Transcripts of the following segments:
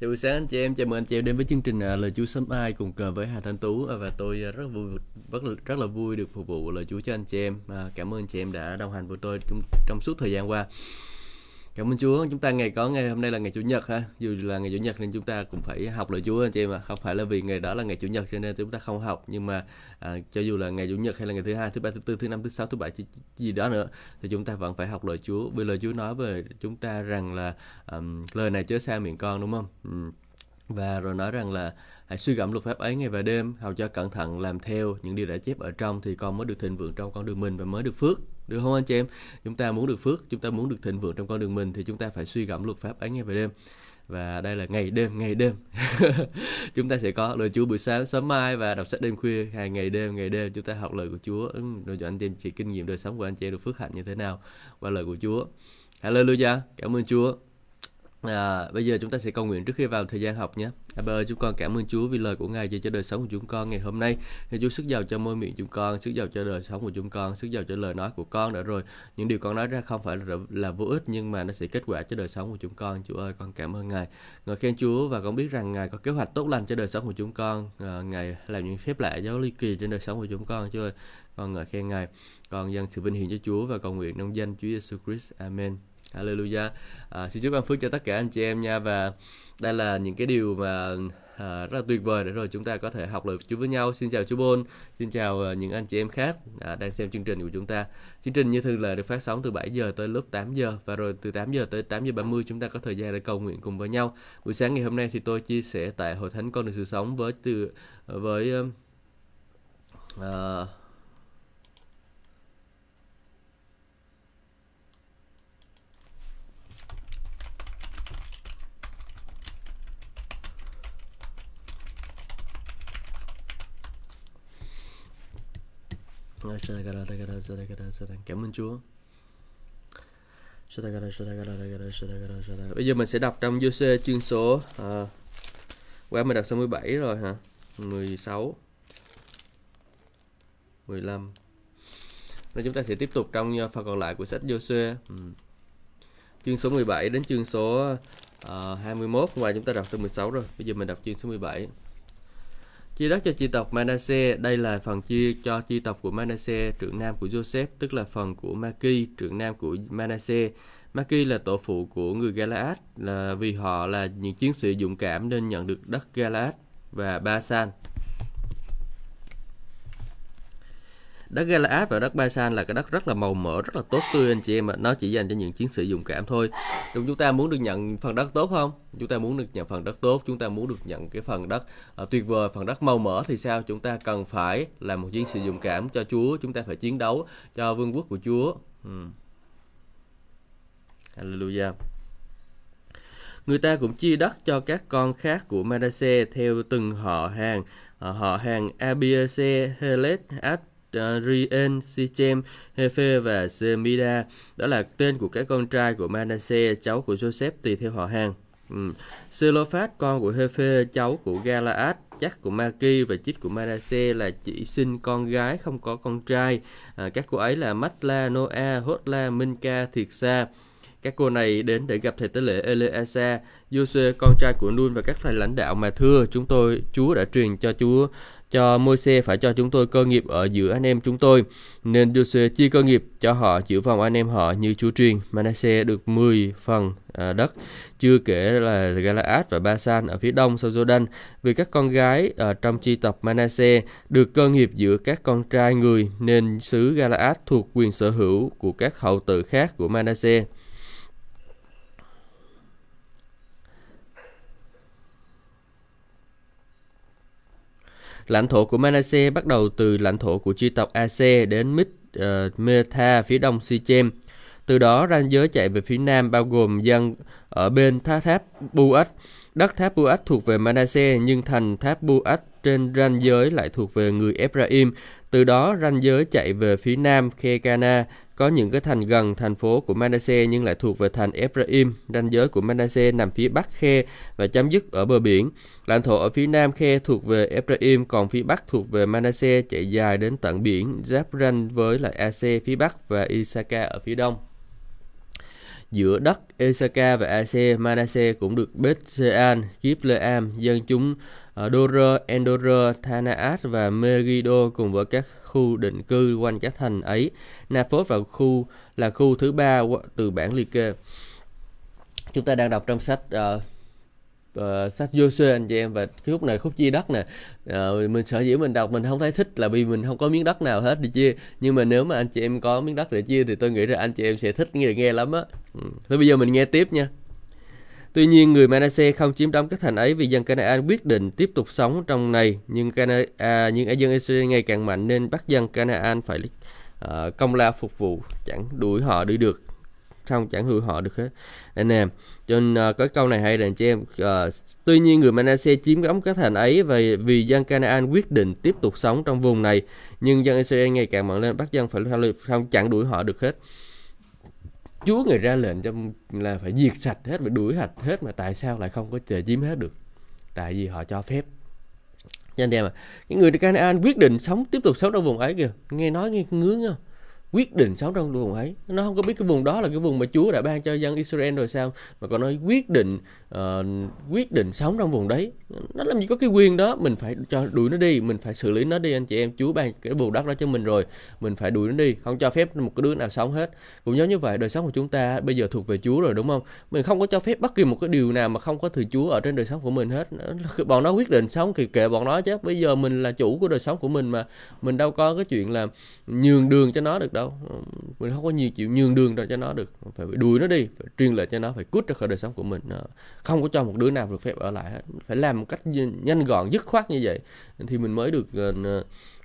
Chào buổi sáng anh chị em, chào mừng anh chị em đến với chương trình à, Lời Chúa sớm ai cùng cờ với Hà Thanh Tú à, và tôi à, rất vui rất là, rất là vui được phục vụ lời Chúa cho anh chị em. Cảm ơn anh chị em đã đồng hành với tôi trong, trong suốt thời gian qua. Cảm ơn Chúa, chúng ta ngày có ngày hôm nay là ngày Chủ nhật ha. Dù là ngày Chủ nhật nên chúng ta cũng phải học lời Chúa anh chị em mà không phải là vì ngày đó là ngày Chủ nhật cho nên chúng ta không học nhưng mà à, cho dù là ngày Chủ nhật hay là ngày thứ hai, thứ ba, thứ tư, thứ năm, thứ sáu, thứ bảy gì đó nữa thì chúng ta vẫn phải học lời Chúa. Vì lời Chúa nói về chúng ta rằng là um, lời này chớ xa miệng con đúng không? Um, và rồi nói rằng là hãy suy gẫm luật pháp ấy ngày và đêm, hầu cho cẩn thận làm theo những điều đã chép ở trong thì con mới được thịnh vượng trong con đường mình và mới được phước. Được không anh chị em? Chúng ta muốn được phước, chúng ta muốn được thịnh vượng trong con đường mình thì chúng ta phải suy gẫm luật pháp ấy ngày và đêm. Và đây là ngày đêm ngày đêm. Chúng ta sẽ có lời Chúa buổi sáng, sớm mai và đọc sách đêm khuya hàng ngày đêm ngày đêm. Chúng ta học lời của Chúa. Ừ, Để cho anh chị em chị kinh nghiệm đời sống của anh chị em được phước hạnh như thế nào qua lời của Chúa. Hallelujah. Cảm ơn Chúa. À, bây giờ chúng ta sẽ cầu nguyện trước khi vào thời gian học nhé. À, bà ơi, chúng con cảm ơn Chúa vì lời của Ngài dành cho đời sống của chúng con ngày hôm nay. Thì Chúa sức giàu cho môi miệng chúng con, sức giàu cho đời sống của chúng con, sức giàu cho lời nói của con đã rồi. Những điều con nói ra không phải là, là vô ích nhưng mà nó sẽ kết quả cho đời sống của chúng con. Chúa ơi, con cảm ơn Ngài. ngợi khen Chúa và con biết rằng Ngài có kế hoạch tốt lành cho đời sống của chúng con. À, Ngài làm những phép lạ giáo ly kỳ trên đời sống của chúng con. Chúa ơi, con ngợi khen Ngài. Con dâng sự vinh hiển cho Chúa và cầu nguyện trong danh Chúa Giêsu Christ. Amen. Hallelujah. À, xin chúc ban phước cho tất cả anh chị em nha và đây là những cái điều mà à, rất là tuyệt vời để rồi chúng ta có thể học lời Chúa với nhau. Xin chào chú Bôn, xin chào uh, những anh chị em khác à, đang xem chương trình của chúng ta. Chương trình như thường lệ được phát sóng từ 7 giờ tới lúc 8 giờ và rồi từ 8 giờ tới 8 giờ 30 chúng ta có thời gian để cầu nguyện cùng với nhau. Buổi sáng ngày hôm nay thì tôi chia sẻ tại hội thánh con đường sự sống với từ với uh, Cảm ơn Chúa. Bây giờ mình sẽ đọc trong Giô-xê chương số à, qua mình đọc số 17 rồi hả? 16 15 Rồi chúng ta sẽ tiếp tục trong à, phần còn lại của sách Giô-xê. Ừ. Chương số 17 đến chương số à, 21 và chúng ta đọc từ 16 rồi. Bây giờ mình đọc chương số 17. Chia đất cho chi tộc Manasseh, đây là phần chia cho chi tộc của Manasseh, trưởng nam của Joseph, tức là phần của Maki, trưởng nam của Manasseh. Maki là tổ phụ của người Galaad, là vì họ là những chiến sĩ dũng cảm nên nhận được đất Galaad và Basan. Đất Galaad và đất Basan là cái đất rất là màu mỡ rất là tốt tươi anh chị em ạ. Nó chỉ dành cho những chiến sĩ dũng cảm thôi. Chúng ta muốn được nhận phần đất tốt không? Chúng ta muốn được nhận phần đất tốt chúng ta muốn được nhận cái phần đất uh, tuyệt vời phần đất màu mỡ thì sao? Chúng ta cần phải là một chiến sĩ dũng cảm cho Chúa chúng ta phải chiến đấu cho vương quốc của Chúa. Hmm. Hallelujah. Người ta cũng chia đất cho các con khác của Manasseh theo từng họ hàng, ờ, họ hàng Abiase, Helet, Ad, Ờ, Rien, Sichem, Hefe và Semida. Đó là tên của các con trai của Manasseh, cháu của Joseph tùy theo họ hàng. Ừ. Selophat, con của Hefe, cháu của Galaad, chắc của Maki và chít của Manasseh là chỉ sinh con gái không có con trai. À, các cô ấy là Matla, Noa, Hotla, Minka, Thiệt Sa. Các cô này đến để gặp thầy tế lễ Eleasa, Jose, con trai của Nun và các thầy lãnh đạo mà thưa chúng tôi, Chúa đã truyền cho Chúa cho Môi-se phải cho chúng tôi cơ nghiệp ở giữa anh em chúng tôi. Nên Giuse chia cơ nghiệp cho họ giữ vòng anh em họ như Chúa truyền. Manasseh được 10 phần à, đất, chưa kể là Galaad và Basan ở phía đông sau Jordan. Vì các con gái ở trong chi tộc Manasseh được cơ nghiệp giữa các con trai người, nên xứ Galaad thuộc quyền sở hữu của các hậu tự khác của Manasseh. Lãnh thổ của Manasseh bắt đầu từ lãnh thổ của chi tộc Ase đến Mid uh, ờ, Metha phía đông Sichem. Từ đó ranh giới chạy về phía nam bao gồm dân ở bên tháp tháp Buat. Đất tháp Buat thuộc về Manasseh nhưng thành tháp Buat trên ranh giới lại thuộc về người Ephraim. Từ đó ranh giới chạy về phía nam Kekana có những cái thành gần thành phố của Manasseh nhưng lại thuộc về thành Ephraim. Ranh giới của Manasseh nằm phía bắc Khe và chấm dứt ở bờ biển. Lãnh thổ ở phía nam Khe thuộc về Ephraim, còn phía bắc thuộc về Manasseh chạy dài đến tận biển, giáp ranh với lại Ac phía bắc và Isaka ở phía đông. giữa đất Esaka và Ac Manasse cũng được Bethsean, Kipleam, dân chúng ờ, uh, Dor, Endor, Thanaat và Megiddo cùng với các khu định cư quanh các thành ấy. Naphos và khu là khu thứ ba từ bản liệt kê. Chúng ta đang đọc trong sách uh, uh, sách Joshua anh chị em và cái khúc này khúc chia đất nè uh, mình sở dĩ mình đọc mình không thấy thích là vì mình không có miếng đất nào hết để chia nhưng mà nếu mà anh chị em có miếng đất để chia thì tôi nghĩ là anh chị em sẽ thích nghe nghe lắm á ừ. thôi bây giờ mình nghe tiếp nha Tuy nhiên, người Manasseh không chiếm đóng các thành ấy vì dân Canaan quyết định tiếp tục sống trong này, nhưng Cana, à, nhưng dân Israel ngày càng mạnh nên bắt dân Canaan phải à, công lao phục vụ, chẳng đuổi họ đi được, không chẳng đuổi họ được hết. Anh em, cho nên uh, có câu này hay là chị em. Uh, tuy nhiên người Manasseh chiếm đóng các thành ấy và vì dân Canaan quyết định tiếp tục sống trong vùng này, nhưng dân Israel ngày càng mạnh lên bắt dân phải không chẳng đuổi họ được hết. Chúa người ra lệnh cho là phải diệt sạch hết, phải đuổi sạch hết mà tại sao lại không có thể chiếm hết được? Tại vì họ cho phép. Cho anh em à, cái người Canaan quyết định sống tiếp tục sống trong vùng ấy kìa, nghe nói nghe ngứa không? quyết định sống trong vùng ấy nó không có biết cái vùng đó là cái vùng mà Chúa đã ban cho dân Israel rồi sao mà còn nói quyết định uh, quyết định sống trong vùng đấy nó làm gì có cái quyền đó. Mình phải cho đuổi nó đi. Mình phải xử lý nó đi. Anh chị em Chúa ban cái vùng đất đó cho mình rồi. Mình phải đuổi nó đi. Không cho phép một cái đứa nào sống hết. Cũng giống như vậy, đời sống của chúng ta, bây giờ thuộc về Chúa rồi, đúng không? Mình không có cho phép bất kỳ một cái điều nào mà không có từ Chúa ở trên đời sống của mình hết. Bọn nó quyết định sống thì kệ bọn nó chứ. Bây giờ mình là chủ của đời sống của mình mà. Mình đâu có cái chuyện là nhường đường cho nó được đâu. Mình không có nhiều chịu nhường đường cho nó được. Phải đuổi nó đi. Phải truyền lệnh cho nó. Phải cút ra khỏi đời sống của mình. Không có cho một đứa nào được phép ở lại hết. Phải làm một cách nhanh gọn dứt khoát như vậy thì mình mới được uh,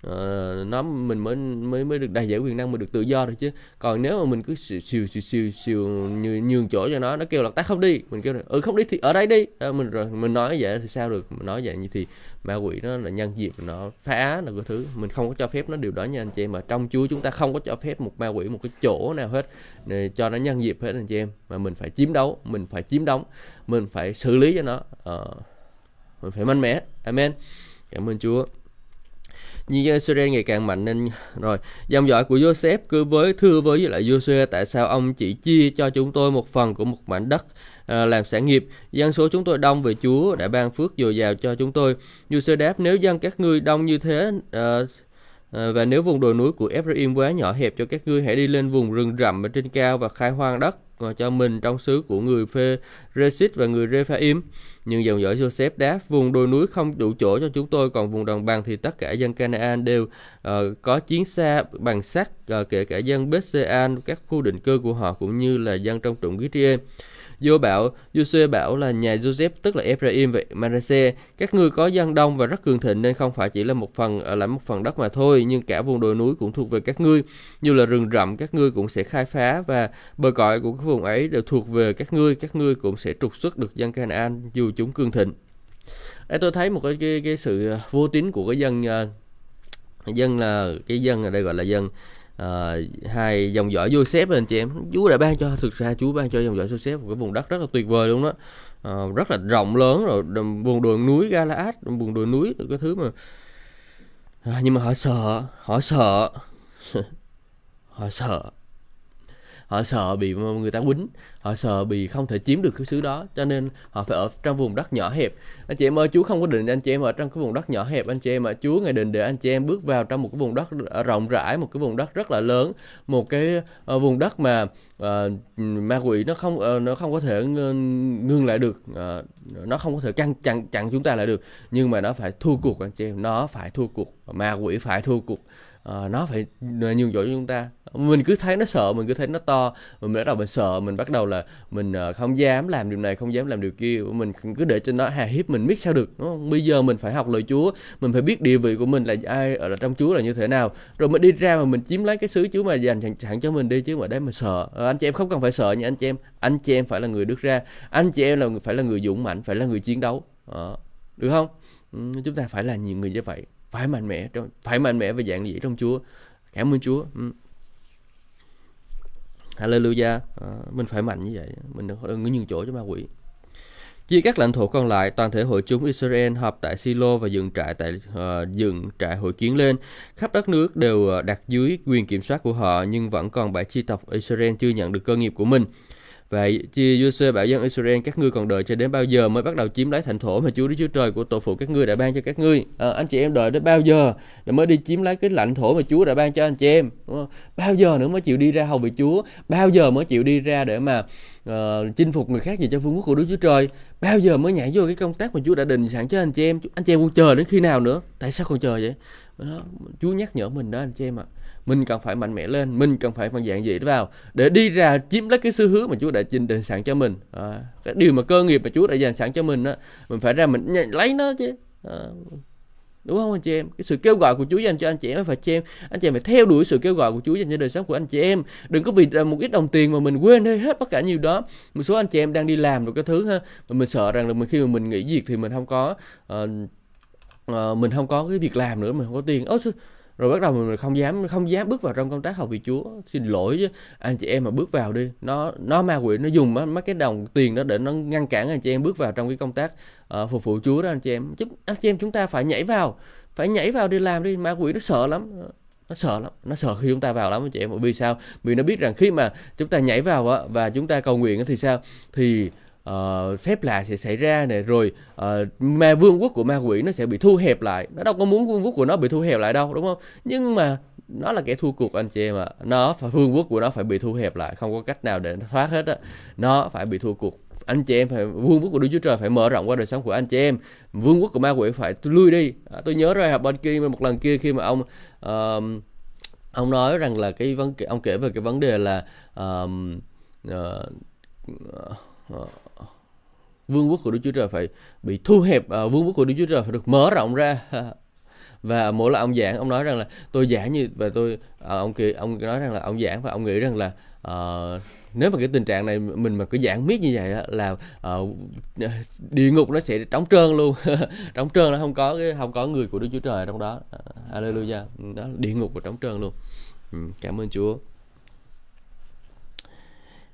uh, nó mình mới mới mới được đầy giải quyền năng mình được tự do được chứ. Còn nếu mà mình cứ xìu xìu xìu xìu, xìu nhường, nhường chỗ cho nó nó kêu là ta không đi mình kêu là ừ không đi thì ở đây đi à, mình rồi mình nói vậy thì sao được? Mình nói vậy như thì ma quỷ nó là nhân dịp nó phá là cái thứ. Mình không có cho phép nó điều đó nha anh chị em mà trong chúa chúng ta không có cho phép một ma quỷ một cái chỗ nào hết để cho nó nhân dịp hết anh chị em mà mình phải chiếm đấu mình phải chiếm đóng mình phải xử lý cho nó. Uh, mình phải mạnh mẽ. Amen. Cảm ơn chúa. Như Israel ngày càng mạnh nên rồi dòng dõi của Joseph cứ với thưa với lại Joshua tại sao ông chỉ chia cho chúng tôi một phần của một mảnh đất à, làm sản nghiệp. Dân số chúng tôi đông về Chúa đã ban phước dồi dào cho chúng tôi. Joshua đáp nếu dân các ngươi đông như thế à, À, và nếu vùng đồi núi của Ephraim quá nhỏ hẹp cho các ngươi hãy đi lên vùng rừng rậm ở trên cao và khai hoang đất. Ờ, cho mình trong xứ của người phê Resit và người Rephaim. Nhưng dòng dõi Joseph đáp, vùng đồi núi không đủ chỗ cho chúng tôi, còn vùng đồng bằng thì tất cả dân Canaan đều uh, có chiến xa bằng sắt, uh, kể cả dân Bethsean, các khu định cư của họ cũng như là dân trong trụng Gitriem. Vô bảo, Giuse bảo là nhà Joseph tức là Ephraim và Manasseh, các ngươi có dân đông và rất cường thịnh nên không phải chỉ là một phần à, ở lại một phần đất mà thôi, nhưng cả vùng đồi núi cũng thuộc về các ngươi, như là rừng rậm các ngươi cũng sẽ khai phá và bờ cõi của các vùng ấy đều thuộc về các ngươi, các ngươi cũng sẽ trục xuất được dân Canaan dù chúng cường thịnh. Đây tôi thấy một cái cái, cái sự à, vô tín của cái dân à, dân là cái dân ở đây gọi là dân uh, hai dòng dõi Joseph anh chị em. Chúa đã ban cho thực ra Chúa ban cho dòng dõi Joseph một cái vùng đất rất là tuyệt vời luôn đó. Uh, rất là rộng lớn rồi vùng đồi núi Galaad vùng đồi núi cái thứ mà à, nhưng mà họ sợ họ sợ. Họ sợ họ sợ bị người ta quýnh họ sợ bị không thể chiếm được cái xứ đó cho nên họ phải ở trong vùng đất nhỏ hẹp. Anh chị em ơi chúa không có định anh chị em ở trong cái vùng đất nhỏ hẹp. Anh chị em mà chúa ngày định để anh chị em bước vào trong một cái vùng đất à, rộng rãi một cái vùng đất rất là lớn một cái uh, vùng đất mà uh, ma quỷ nó không uh, nó không có thể ngưng lại được uh, nó không có thể căng chặn chặn chúng ta lại được. Nhưng mà nó phải thua cuộc anh chị em nó phải thua cuộc ma quỷ phải thua cuộc uh, nó phải nhường chỗ cho chúng ta. Mình cứ thấy nó sợ mình cứ thấy nó to. Mình bắt đầu mình sợ mình bắt đầu là mình uh, không dám làm điều này không dám làm điều kia. Mình cứ để cho nó hà hiếp mình biết sao được đúng không? bây giờ mình phải học lời Chúa mình phải biết địa vị của mình là ai ở trong Chúa là như thế nào. Rồi mình đi ra mà mình chiếm lấy cái xứ Chúa mà dành sẵn cho mình đi chứ mà đấy mà sợ. Uh, anh chị em không cần phải sợ nha anh chị em. Anh chị em phải là người đứng ra. Anh chị em là phải là người dũng mạnh phải là người chiến đấu. Uh, được không? Ừ, chúng ta phải là nhiều người như vậy phải mạnh mẽ trong phải mạnh mẽ và dạng dĩ trong Chúa. Cảm ơn Chúa. Ừ. Hallelujah. À, mình phải mạnh như vậy. Mình đừng, đừng nhường chỗ cho ma quỷ. Chia các lãnh thổ còn lại toàn thể hội chúng Israel họp tại Silo và dựng trại tại uh, dựng trại hội kiến lên. Khắp đất nước đều ờ, đặt dưới quyền kiểm soát của họ nhưng vẫn còn bảy chi tộc Israel chưa nhận được cơ nghiệp của mình và chia Giuse bảo dân Israel các ngươi còn đợi cho đến bao giờ mới bắt đầu chiếm lấy thành thổ mà Chúa Đức Chúa Trời của tổ phụ các ngươi đã ban cho các ngươi? À, anh chị em đợi đến bao giờ để mới đi chiếm lấy cái lãnh thổ mà Chúa đã ban cho anh chị em? Đúng không? bao giờ nữa mới chịu đi ra hầu vị Chúa? Bao giờ mới chịu đi ra để mà uh, chinh phục người khác gì cho vương quốc của Đức Chúa Trời? Bao giờ mới nhảy vô cái công tác mà Chúa đã định sẵn cho anh chị em? Anh chị em còn chờ đến khi nào nữa? Tại sao còn chờ vậy? Đó, Chúa nhắc nhở mình đó anh chị em ạ. à mình cần phải mạnh mẽ lên mình cần phải phân dạng gì đó vào để đi ra chiếm lấy cái xu hướng mà Chúa đã trình định sẵn cho mình. À, cái điều mà cơ nghiệp mà Chúa đã dành sẵn cho mình đó mình phải ra mình lấy nó chứ. À, đúng không anh chị em? Cái sự kêu gọi của Chúa dành cho anh chị em phải chị em. Anh chị em phải theo đuổi sự kêu gọi của Chúa dành cho đời sống của anh chị em. Đừng có vì một ít đồng tiền mà mình quên đi hết tất cả nhiều đó. Một số anh chị em đang đi làm được cái thứ ha mà mình sợ rằng là mình khi mà mình nghỉ việc thì mình không có uh, uh, mình không có cái việc làm nữa mình không có tiền. Ố rồi bắt đầu mình không dám không dám bước vào trong công tác học vì Chúa. Xin lỗi chứ anh chị em mà bước vào đi. Nó nó ma quỷ nó dùng mấy cái đồng tiền đó để nó ngăn cản anh chị em bước vào trong cái công tác uh, phục vụ Chúa đó anh chị em. Chứ anh chị em chúng ta phải nhảy vào phải nhảy vào đi làm đi. Ma quỷ nó sợ lắm nó sợ lắm nó sợ khi chúng ta vào lắm anh chị em. Bởi vì sao? Vì nó biết rằng khi mà chúng ta nhảy vào và chúng ta cầu nguyện thì sao? Thì uh, phép lạ sẽ xảy ra này rồi uh, ma vương quốc của ma quỷ nó sẽ bị thu hẹp lại. Nó đâu có muốn vương quốc của nó bị thu hẹp lại đâu đúng không? Nhưng mà nó là kẻ thua cuộc anh chị em ạ. Nó phải vương quốc của nó phải bị thu hẹp lại không có cách nào để thoát hết á. Nó phải bị thua cuộc. Anh chị em phải vương quốc của Đức Chúa Trời phải mở rộng qua đời sống của anh chị em. Vương quốc của ma quỷ phải lui đi. À, tôi nhớ rồi học bên kia một lần kia khi mà ông uh, ông nói rằng là cái vấn ông kể về cái vấn đề là uh, uh, Ờ. vương quốc của Đức Chúa Trời phải bị thu hẹp uh, vương quốc của Đức Chúa Trời phải được mở rộng ra. Và mỗi lần ông giảng ông nói rằng là tôi giảng như và tôi uh, ông kia ông nói rằng là ông giảng và ông nghĩ rằng là uh, nếu mà cái tình trạng này mình mà cứ giảng miết như vậy là uh, địa ngục nó sẽ trống trơn luôn. Trống trơn nó không có cái không có người của Đức Chúa Trời trong đó. Uh, Hallelujah. Đó địa ngục và trống trơn luôn. Ừ, cảm ơn Chúa.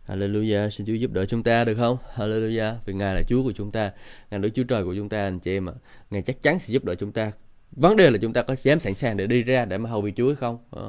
Hallelujah, xin Chúa giúp đỡ chúng ta được không? Hallelujah, vì Ngài là Chúa của chúng ta, Ngài là Chúa Trời của chúng ta anh chị em ạ. Ngài chắc chắn sẽ giúp đỡ chúng ta. Vấn đề là chúng ta có dám sẵn sàng để đi ra để mà hầu vị Chúa hay không? À.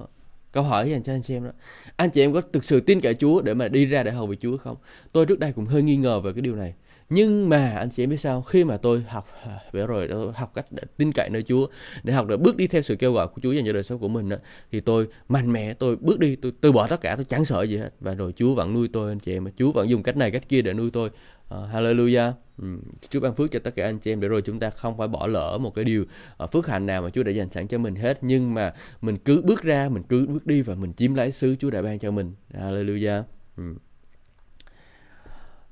Câu hỏi dành cho anh chị em đó. Anh chị em có thực sự tin cậy Chúa để mà đi ra để hầu vị Chúa không? Tôi trước đây cũng hơi nghi ngờ về cái điều này nhưng mà anh chị em biết sao khi mà tôi học à, về rồi tôi học cách để tin cậy nơi Chúa để học để bước đi theo sự kêu gọi của Chúa dành cho đời sống của mình đó, thì tôi mạnh mẽ tôi bước đi tôi từ bỏ tất cả tôi chẳng sợ gì hết. Và rồi Chúa vẫn nuôi tôi anh chị em Chúa vẫn dùng cách này cách kia để nuôi tôi. Uh, Hallelujah. Ừ. Chúa ban phước cho tất cả anh chị em để rồi chúng ta không phải bỏ lỡ một cái điều uh, phước hạnh nào mà Chúa đã dành sẵn cho mình hết. Nhưng mà mình cứ bước ra mình cứ bước đi và mình chiếm lấy xứ Chúa đã ban cho mình. Hallelujah. Ừ.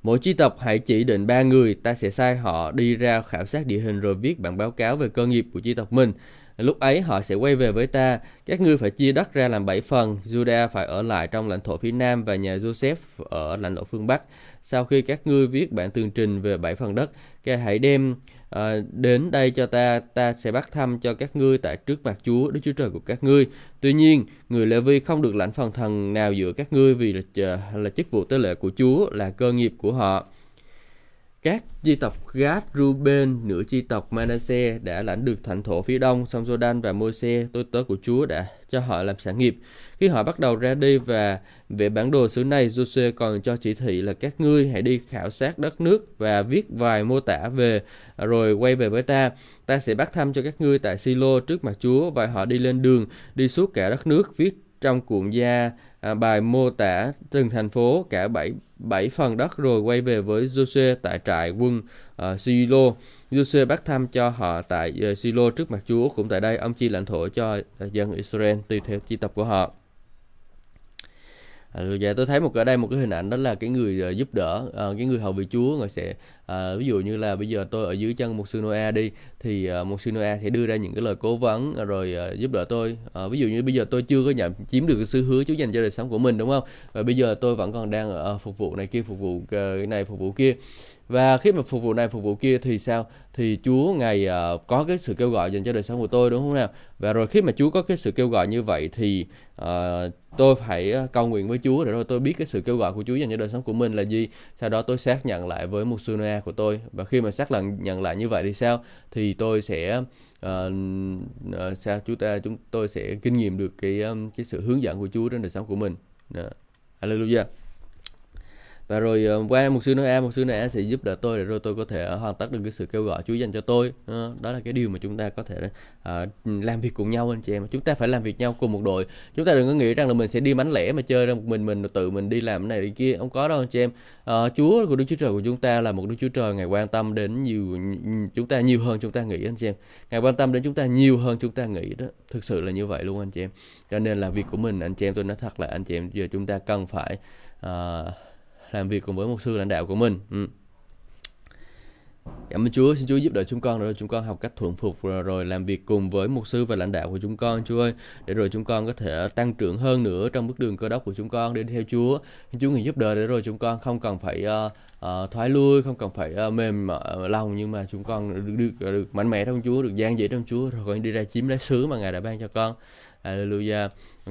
Mỗi chi tộc hãy chỉ định ba người, ta sẽ sai họ đi ra khảo sát địa hình rồi viết bản báo cáo về cơ nghiệp của chi tộc mình. Lúc ấy họ sẽ quay về với ta. Các ngươi phải chia đất ra làm bảy phần. Judah phải ở lại trong lãnh thổ phía Nam và nhà Joseph ở lãnh thổ phương Bắc. Sau khi các ngươi viết bản tường trình về bảy phần đất, các hãy đem à, đến đây cho ta, ta sẽ bắt thăm cho các ngươi tại trước mặt Chúa, Đức Chúa Trời của các ngươi. Tuy nhiên, người Lê Vi không được lãnh phần thần nào giữa các ngươi vì là, là chức vụ tế lệ của Chúa, là cơ nghiệp của họ. Các chi tộc Gad, Ruben, nửa chi tộc Manasseh đã lãnh được thành thổ phía đông, sông Jordan và Môi-se, tôi tớ của Chúa đã cho họ làm sản nghiệp. Khi họ bắt đầu ra đi và về bản đồ xứ này, Joshua còn cho chỉ thị là các ngươi hãy đi khảo sát đất nước và viết vài mô tả về rồi quay về với ta. Ta sẽ bắt thăm cho các ngươi tại Silo trước mặt Chúa và họ đi lên đường, đi suốt cả đất nước, viết trong cuộn da à, bài mô tả từng thành phố cả bảy bảy phần đất rồi quay về với Joshua tại trại quân uh, Silo. Joshua bắt thăm cho họ tại uh, Silo trước mặt Chúa cũng tại đây ông chia lãnh thổ cho uh, dân Israel tùy theo chi tập của họ. À, dạ tôi thấy một ở đây một cái hình ảnh đó là cái người uh, giúp đỡ uh, cái người hầu vị Chúa người sẽ à, ví dụ như là bây giờ tôi ở dưới chân một sư Noa đi thì ờ, uh, một sư Noa sẽ đưa ra những cái lời cố vấn rồi uh, giúp đỡ tôi. À, ví dụ như bây giờ tôi chưa có nhận chiếm được cái sự hứa chú dành cho đời sống của mình đúng không? Và bây giờ tôi vẫn còn đang ở phục vụ này kia phục vụ uh, cái này phục vụ kia và khi mà phục vụ này phục vụ kia thì sao? Thì Chúa ngài uh, có cái sự kêu gọi dành cho đời sống của tôi đúng không nào? Và rồi khi mà Chúa có cái sự kêu gọi như vậy thì uh, tôi phải ờ, cầu nguyện với Chúa để rồi tôi biết cái sự kêu gọi của Chúa dành cho đời sống của mình là gì. Sau đó tôi xác nhận lại với một sư Noa của tôi. Và khi mà xác nhận nhận lại như vậy thì sao? Thì tôi sẽ uh, uh, sao chúng ta chúng tôi sẽ kinh nghiệm được cái um, cái sự hướng dẫn của Chúa trên đời sống của mình. Uh, Hallelujah và rồi ờ, qua một sư nói a một sư này a sẽ giúp đỡ tôi để rồi tôi có thể hoàn tất được cái sự kêu gọi Chúa dành cho tôi. Ờ, đó là cái điều mà chúng ta có thể uh, làm việc cùng nhau anh chị em. Chúng ta phải làm việc nhau cùng một đội. Chúng ta đừng có nghĩ rằng là mình sẽ đi bánh lẻ mà chơi ra một mình mình tự mình đi làm cái này cái kia. Không có đâu anh chị em. Uh, Chúa của Đức Chúa Trời của chúng ta là một Đức Chúa Trời ngày quan tâm đến nhiều chúng ta nhiều hơn chúng ta nghĩ anh chị em. Ngài quan tâm đến chúng ta nhiều hơn chúng ta nghĩ đó. Thực sự là như vậy luôn anh chị em. Cho nên là việc của mình anh chị em tôi nói thật là anh chị em giờ chúng ta cần phải uh, làm việc cùng với một sư lãnh đạo của mình ừ. Cảm ơn Chúa, xin Chúa giúp đỡ chúng con rồi chúng con học cách thuận phục rồi, rồi làm việc cùng với một sư và lãnh đạo của chúng con Chúa ơi, để rồi chúng con có thể tăng trưởng hơn nữa trong bước đường cơ đốc của chúng con để theo Chúa. Xin Chúa người giúp đỡ để rồi chúng con không cần phải uh, uh, thoái lui, không cần phải uh, mềm uh, lòng nhưng mà chúng con được, được, được mạnh mẽ trong Chúa, được gian dễ trong Chúa rồi còn đi ra chiếm lấy sứ mà Ngài đã ban cho con. Hallelujah.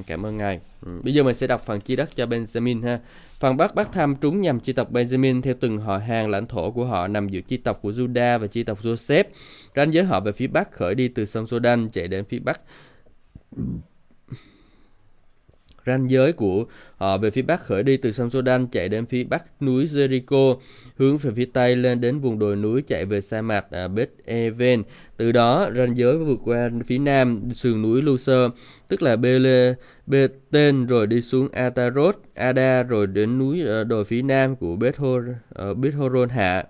Cảm ơn Ngài. Ừ, bây giờ mình sẽ đọc phần chia đất cho Benjamin ha. Phần Bắc bắt Tham trúng nhằm chi tộc Benjamin theo từng họ hàng lãnh thổ của họ nằm giữa chi tộc của Judah và chi tộc Joseph. Ranh giới họ về phía Bắc khởi đi từ sông Sodan chạy đến phía Bắc ranh giới của họ về phía bắc khởi đi từ sông Jordan chạy đến phía bắc núi Jericho, hướng về phía tây lên đến vùng đồi núi chạy về sa mạc à, Beth Even. Từ đó ranh giới vượt qua phía nam sườn núi Luser, tức là Bele, Beten rồi đi xuống Atarot, Ada rồi đến núi ờ, đồi phía nam của Bethor, ờ, Bethoron hạ.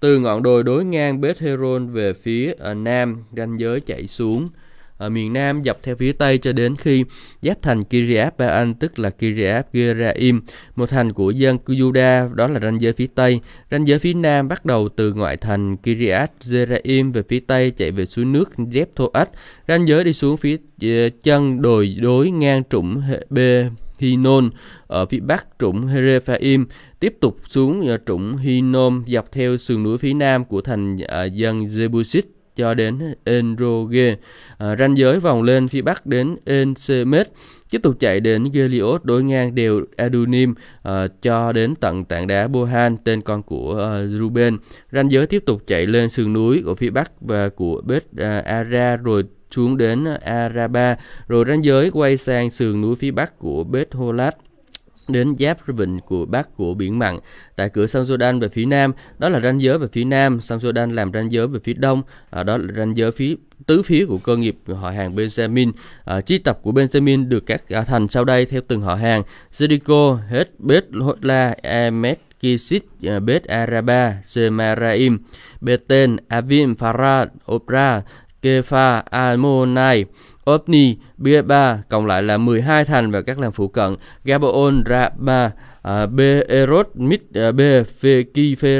Từ ngọn đồi đối ngang Bethhoron về phía ờ, nam, ranh giới chạy xuống ở miền Nam dọc theo phía Tây cho đến khi giáp thành Kiriath Baal tức là Kiriath Geraim, một thành của dân Juda, đó là ranh giới phía Tây. Ranh giới phía Nam bắt đầu từ ngoại thành Kiriath Geraim về phía Tây chạy về suối nước Jephthah. Ranh giới đi xuống phía ờ, chân đồi đối ngang trũng B Hinon ở phía bắc trũng Herefaim tiếp tục xuống ờ, trũng Hinom dọc theo sườn núi phía nam của thành ờ, dân Jebusit cho đến Enroge, à, ranh giới vòng lên phía bắc đến Ensemet, tiếp tục chạy đến Geliot đối ngang đèo Adunim à, cho đến tận tảng đá Bohan tên con của uh, Ruben. Ranh giới tiếp tục chạy lên sườn núi của phía bắc và của Beth uh, à, Ara rồi xuống đến à, Araba, rồi ranh giới quay sang sườn núi phía bắc của Bet Holat đến giáp vịnh của bắc của biển mặn tại cửa sông Jordan về phía nam. Đó là ranh giới về phía nam sông Jordan làm ranh giới về phía đông. À, đó là ranh giới phía tứ phía của cơ nghiệp họ hàng Benjamin. À, chi tập của Benjamin được các à, thành sau đây theo từng họ hàng. Jericho hết Hotla Emet Kisit à, Bet Araba Semaraim Beten Avim Farad Opra Kefa Almonai. Opni, Beba cộng lại là 12 thành và các làng phụ cận Gabaon, Rama, uh, à, Beerot, Mid, uh, Be,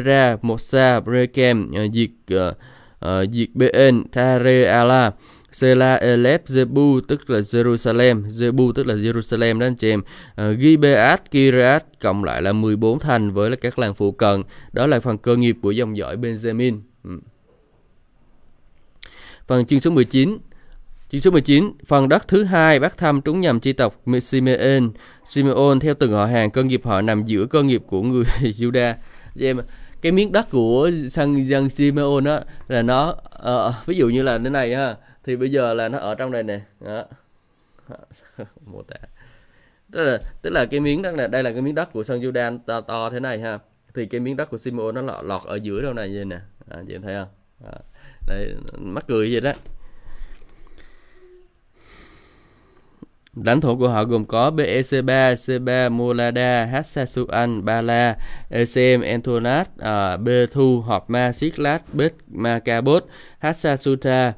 à, Mosa, Brekem, à, Diệt, à, à Diệt Ben, Thare Ala, Sela Elep Zebu tức là Jerusalem, Zebu tức là Jerusalem đó anh chị em. À, Gibeat, Kiriat cộng lại là 14 thành với là các làng phụ cận. Đó là phần cơ nghiệp của dòng dõi Benjamin. Ừ. Phần chương số 19 Chương số 19, phần đất thứ hai bác thăm trúng nhầm chi tộc Simeon. Simeon theo từng họ hàng cơ nghiệp họ nằm giữa cơ nghiệp của người Juda. mà cái miếng đất của sang dân Simeon đó là nó uh, ví dụ như là thế này ha. Thì bây giờ là nó ở trong đây nè. Đó. Mô tả. Tức là tức là cái miếng đất này đây là cái miếng đất của sân Judan to, to thế này ha. Thì cái miếng đất của Simeon nó lọt, lọt ở giữa đâu này như nè. À, chị thấy không? À, đây mắc cười vậy đó. Lãnh thổ của họ gồm có BEC3, C3, Molada, Hassasuan, Bala, ECM, Entonat, uh, ờ, Bethu, Hopma, Siklat, Bet Makabot, Hassasuta,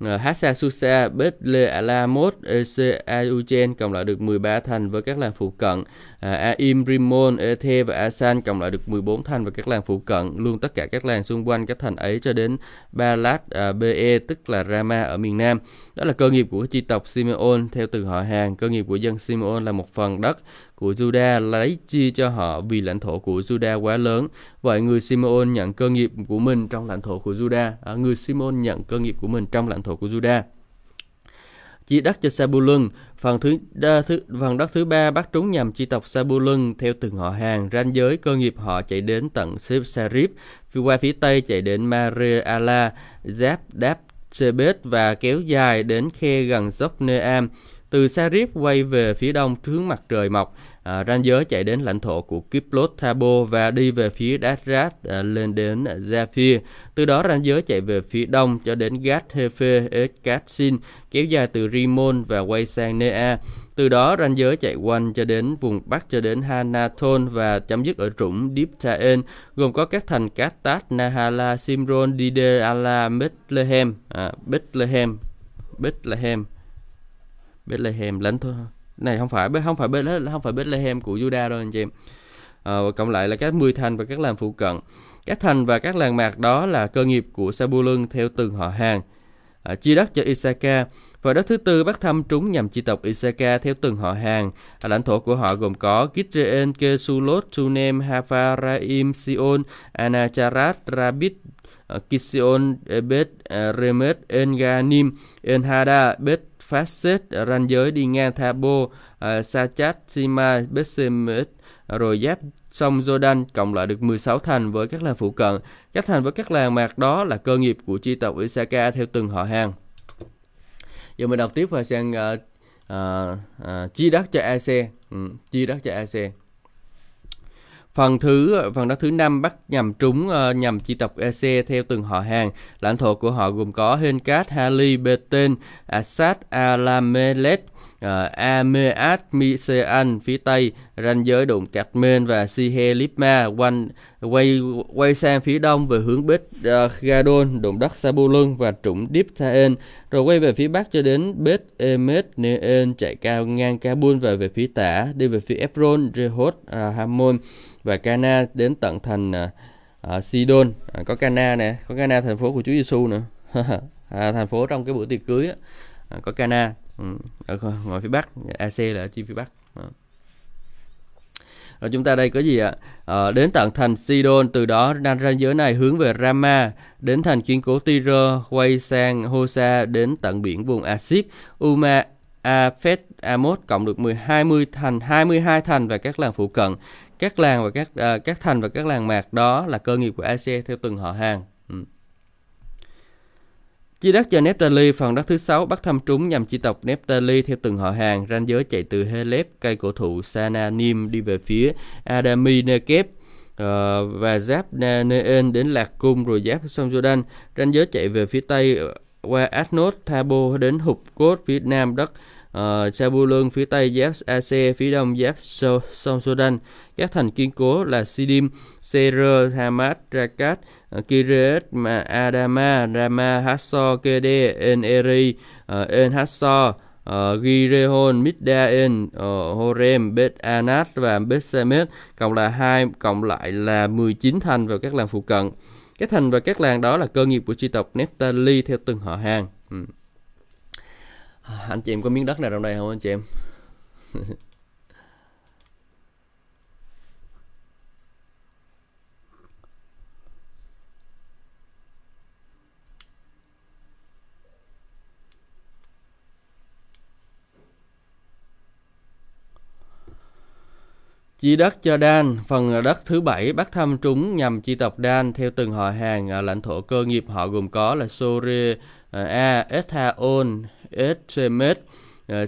Ờ, uh, Hassasusa, Bet Alamot, EC Auchen cộng lại được 13 thành với các làng phụ cận. Ờ, Aim, Rimon, Ethe và Asan cộng lại được 14 thành và các làng phụ cận, luôn tất cả các làng xung quanh các thành ấy cho đến Balat, ờ, Be tức là Rama ở miền Nam. Đó là cơ nghiệp của chi tộc Simeon theo từ họ hàng. Cơ nghiệp của dân Simeon là một phần đất của Juda lấy chia cho họ vì lãnh thổ của Juda quá lớn. Vậy người Simeon nhận cơ nghiệp của mình trong lãnh thổ của Juda. À, người Simeon nhận cơ nghiệp của mình trong lãnh thổ của Juda chia đất cho Sabulun. Phần thứ, đa, thứ phần đất thứ ba bắt trúng nhằm chi tộc Sabulun theo từng họ hàng, ranh giới cơ nghiệp họ chạy đến tận Sarip, phía qua phía tây chạy đến Mare Ala, giáp đáp Sebet và kéo dài đến khe gần dốc Neam. Từ Sarip quay về phía đông hướng mặt trời mọc, à, ranh giới chạy đến lãnh thổ của Kiplot Thabo và đi về phía Dasrat à, lên đến Zafir. Từ đó ranh giới chạy về phía đông cho đến Gat Hefe Eskatsin kéo dài từ Rimon và quay sang Nea. Từ đó ranh giới chạy quanh cho đến vùng Bắc cho đến Hanaton và chấm dứt ở trũng Diptaen, gồm có các thành Katat, Nahala, Simron, Dide, Ala, Bethlehem, à, Bethlehem, Bethlehem, Bethlehem lãnh thổ này không phải không phải không phải Bethlehem của Juda đâu anh chị em. À, cộng lại là các mươi thành và các làng phụ cận. Các thành và các làng mạc đó là cơ nghiệp của Sabulun theo từng họ hàng. À, chia đất cho Isaka và đất thứ tư bắt thăm trúng nhằm chi tộc Isaka theo từng họ hàng. À, lãnh thổ của họ gồm có Kitrean, Kesulot, Tunem, Hafaraim, Sion, Anacharat, Rabit, Kision, Bet, Remet, Enganim, Enhada, Bet, Facet, ranh giới đi ngang Thabo, uh, à, Sachat, Sima, Besemet, rồi giáp sông Jordan cộng lại được 16 thành với các làng phụ cận. Các thành với các làng mạc đó là cơ nghiệp của chi tộc Isaka theo từng họ hàng. Giờ mình đọc tiếp và sang uh, à, uh, à, uh, chia đất cho AC, ừ, chia đất cho AC. Phần thứ phần đó thứ năm bắt nhằm trúng uh, nhằm chi tộc EC theo từng họ hàng. Lãnh thổ của họ gồm có Henkat, Hali, Beten, Assad, Alamelet, uh, Ameat, Misean phía tây, ranh giới đụng Men và Sihe Lipma quanh quay quay sang phía đông về hướng Bết uh, ờ, Gadon, đụng đất Sabulun và trũng Dipthaen, rồi quay về phía bắc cho đến Bết Emet Neen chạy cao ngang Kabul và về phía tả đi về phía Ebron, Rehot, uh, Hamon và Cana đến tận thành uh, uh, Sidon. Uh, có Cana nè có Cana thành phố của Chúa Giêsu nữa. À, thành phố trong cái buổi tiệc cưới đó. À, có Cana ừ, ở ngoài phía bắc AC là ở chi phía bắc đó. rồi chúng ta đây có gì ạ Ờ, đến tận thành Sidon từ đó đang ranh giới này hướng về Rama đến thành kiên cố Tyre quay sang Hosa đến tận biển vùng Asip Uma Afet Amos cộng được 10 20 thành 22 thành và các làng phụ cận các làng và các uh, các thành và các làng mạc đó là cơ nghiệp của AC theo từng họ hàng. Chia đất cho Nephtali, phần đất thứ sáu bắt thăm trúng nhằm chi tộc Nephtali theo từng họ hàng, ranh giới chạy từ Helep, cây cổ thụ Sananim đi về phía Adami Nekep, uh, ờ, và giáp Neen đến Lạc Cung rồi giáp sông Jordan, ranh giới chạy về phía tây ờ, qua Atnot, Thabo đến Hục Cốt phía nam đất ờ, uh, Chabulun phía tây giáp AC, phía đông giáp sông Sudan. Các thành kiên cố là Sidim, Serer, Hamad, Rakat, ờ, Kiret, Adama, Rama, Hassor, Kede, En Eri, ờ, En Hassor, uh, ờ, Girehon, Middaen, uh, Horem, Bet Anat và Bet Semet cộng là hai cộng lại là 19 thành và các làng phụ cận. Các thành và các làng đó là cơ nghiệp của chi tộc Nephtali theo từng họ hàng. Ừ. Anh chị em có miếng đất nào trong đây không anh chị em? Chi đất cho Dan phần đất thứ bảy bắt thăm trúng nhằm chi tộc Dan theo từng họ hàng ở lãnh thổ cơ nghiệp họ gồm có là Sore, à, A, Ethaon, Etremet, à,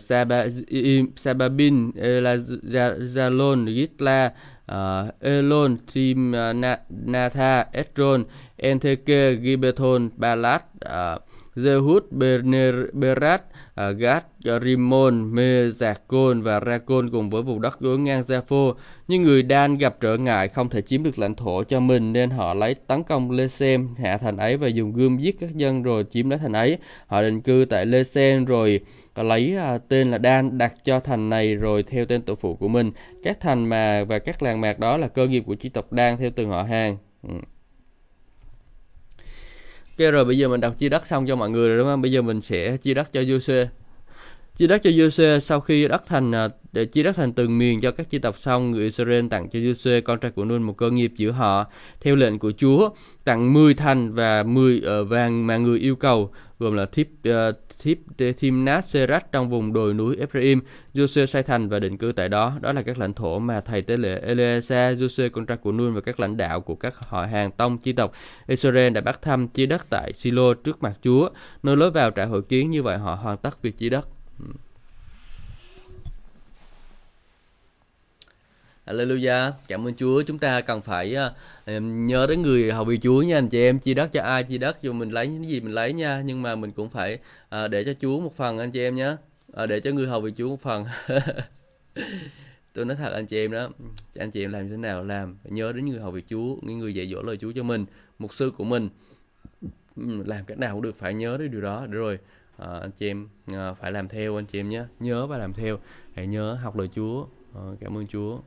Sababin, Elazalon, Gitla, Elon, Timnatha, Etron, Entheke, Gibeton, Balat, Jehud, Berat, Gad, Rimon, Mezakon và Rakon cùng với vùng đất đối ngang Japhô. Nhưng người Dan gặp trở ngại không thể chiếm được lãnh thổ cho mình nên họ lấy tấn công Lesem, hạ thành ấy và dùng gươm giết các dân rồi chiếm lấy thành ấy. Họ định cư tại Lesem rồi lấy à, tên là Dan đặt cho thành này rồi theo tên tổ phụ của mình. Các thành mà và các làng mạc đó là cơ nghiệp của chi tộc Dan theo từng họ hàng. Ừ. Ok rồi bây giờ mình đọc chia đất xong cho mọi người rồi, đúng không? Bây giờ mình sẽ chia đất cho Joshua. Chia đất cho Joshua sau khi đất thành à, để chia đất thành từng miền cho các chi tộc xong, người Israel tặng cho Joshua con trai của Nun một cơ nghiệp giữa họ theo lệnh của Chúa, tặng 10 thành và 10 ở ờ, vàng mà người yêu cầu, gồm là Thip uh, Thip Timnat Serat trong vùng đồi núi Ephraim. Joshua xây thành và định cư tại đó. Đó là các lãnh thổ mà thầy tế lễ Eleazar, Joshua con trai của Nun và các lãnh đạo của các họ hàng tông chi tộc Israel đã bắt thăm chia đất tại Silo trước mặt Chúa. Nơi lối vào trại hội kiến như vậy họ hoàn tất việc chia đất. Ừ. Hallelujah. Cảm ơn Chúa. Chúng ta cần phải uh, nhớ đến người hầu vì Chúa nha anh chị em. Chia đất cho ai chia đất dù mình lấy những gì mình lấy nha. Nhưng mà mình cũng phải uh, để cho Chúa một phần anh chị em nhé. Uh, để cho người hầu vì Chúa một phần. tôi nói thật anh chị em đó anh chị em làm như thế nào làm phải nhớ đến người hầu vì Chúa những người dạy dỗ lời Chúa cho mình mục sư của mình ừ, làm cách nào cũng được phải nhớ đến điều đó để rồi à, anh chị em à, ờ, phải làm theo anh chị em nhé. Nhớ và làm theo. Hãy nhớ học lời Chúa. À, cảm ơn Chúa.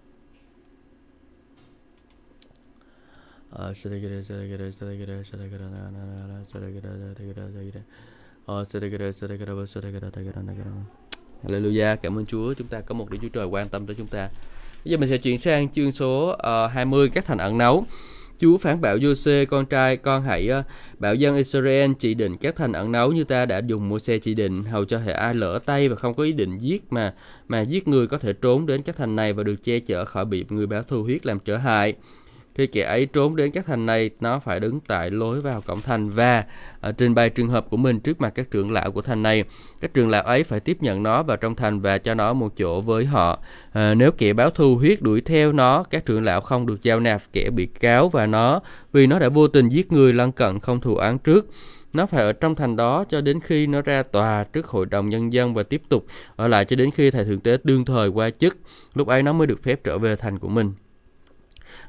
Hallelujah, cảm ơn Chúa. Chúng ta có một Đức Chúa Trời quan tâm tới chúng ta. Bây giờ mình sẽ chuyển sang chương số uh, 20 các thành ẩn nấu. Chúa phán bảo Giô-xê con trai con hãy uh, bảo dân Israel chỉ định các thành ẩn nấu như ta đã dùng mua xe chỉ định hầu cho hệ ai lỡ tay và không có ý định giết mà mà giết người có thể trốn đến các thành này và được che chở khỏi bị người báo thù huyết làm trở hại. Khi kẻ ấy trốn đến các thành này, nó phải đứng tại lối vào cổng thành và uh, trình bày trường hợp của mình trước mặt các trưởng lão của thành này. Các trưởng lão ấy phải tiếp nhận nó vào trong thành và cho nó một chỗ với họ. uh, nếu kẻ báo thù huyết đuổi theo nó, các trưởng lão không được giao nạp kẻ bị cáo và nó vì nó đã vô tình giết người lân cận không thù án trước. Nó phải ở trong thành đó cho đến khi nó ra tòa trước hội đồng nhân dân và tiếp tục ở lại cho đến khi thầy thượng tế đương thời qua chức. Lúc ấy nó mới được phép trở về thành của mình.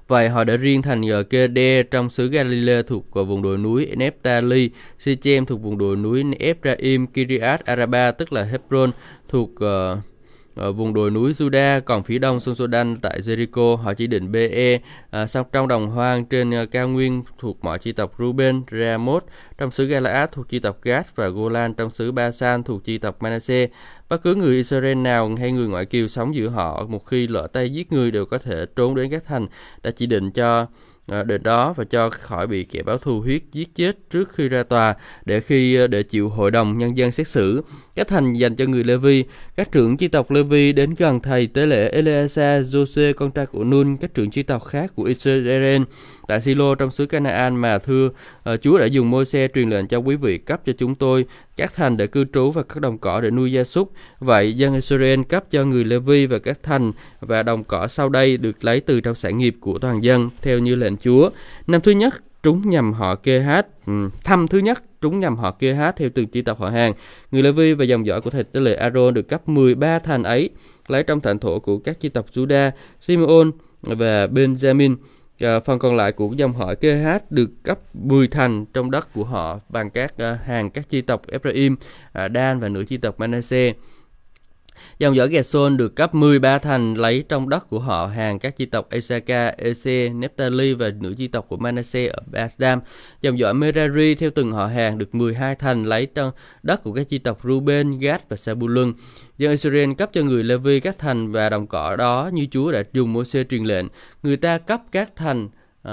Vậy họ đã riêng thành Gede trong xứ Galilee thuộc vùng đồi núi Neftali, Sichem thuộc vùng đồi núi Ephraim, Kiriat Araba tức là Hebron thuộc uh, ở vùng đồi núi Juda, còn phía đông sông Sodan tại Jericho, họ chỉ định BE, ờ, à, xong trong đồng hoang trên uh, cao nguyên thuộc mọi chi tộc Ruben, Ramoth, trong xứ Galaad thuộc chi tộc Gad và Golan trong xứ Basan thuộc chi tộc Manasseh. Bất cứ người Israel nào hay người ngoại kiều sống giữa họ một khi lỡ tay giết người đều có thể trốn đến các thành đã chỉ định cho à, đó và cho khỏi bị kẻ báo thù huyết giết chết trước khi ra tòa để khi à, để chịu hội đồng nhân dân xét xử. Các thành dành cho người Levi, các trưởng chi tộc Levi đến gần thầy tế lễ Eleazar, Jose con trai của Nun, các trưởng chi tộc khác của Israel tại Silo trong xứ Canaan mà thưa uh, Chúa đã dùng môi xe truyền lệnh cho quý vị cấp cho chúng tôi các thành để cư trú và các đồng cỏ để nuôi gia súc. Vậy dân Israel cấp cho người Levi và các thành và đồng cỏ sau đây được lấy từ trong sản nghiệp của toàn dân theo như lệnh Chúa. Năm thứ nhất trúng nhầm họ KH hát. Ừ, thăm thứ nhất trúng nhầm họ KH hát theo từng chi tộc họ hàng. Người Levi và dòng dõi của thầy tế lệ Aaron được cấp 13 thành ấy lấy trong thành thổ của các chi tộc Judah, Simeon và Benjamin. À, phần còn lại của dòng họ KH được cấp 10 thành trong đất của họ bằng các à, hàng các chi tộc Ephraim, à, Dan và nửa chi tộc Manasseh. Dòng dõi Gerson được cấp 13 thành lấy trong đất của họ hàng các chi tộc Esaka, Ese, Nephtali và nữ chi tộc của Manasseh ở Basdam. Dòng dõi Merari theo từng họ hàng được 12 thành lấy trong đất của các chi tộc Ruben, Gad và Sabulun. Dân Israel cấp cho người Levi các thành và đồng cỏ đó như Chúa đã dùng Môi-se truyền lệnh. Người ta cấp các thành uh,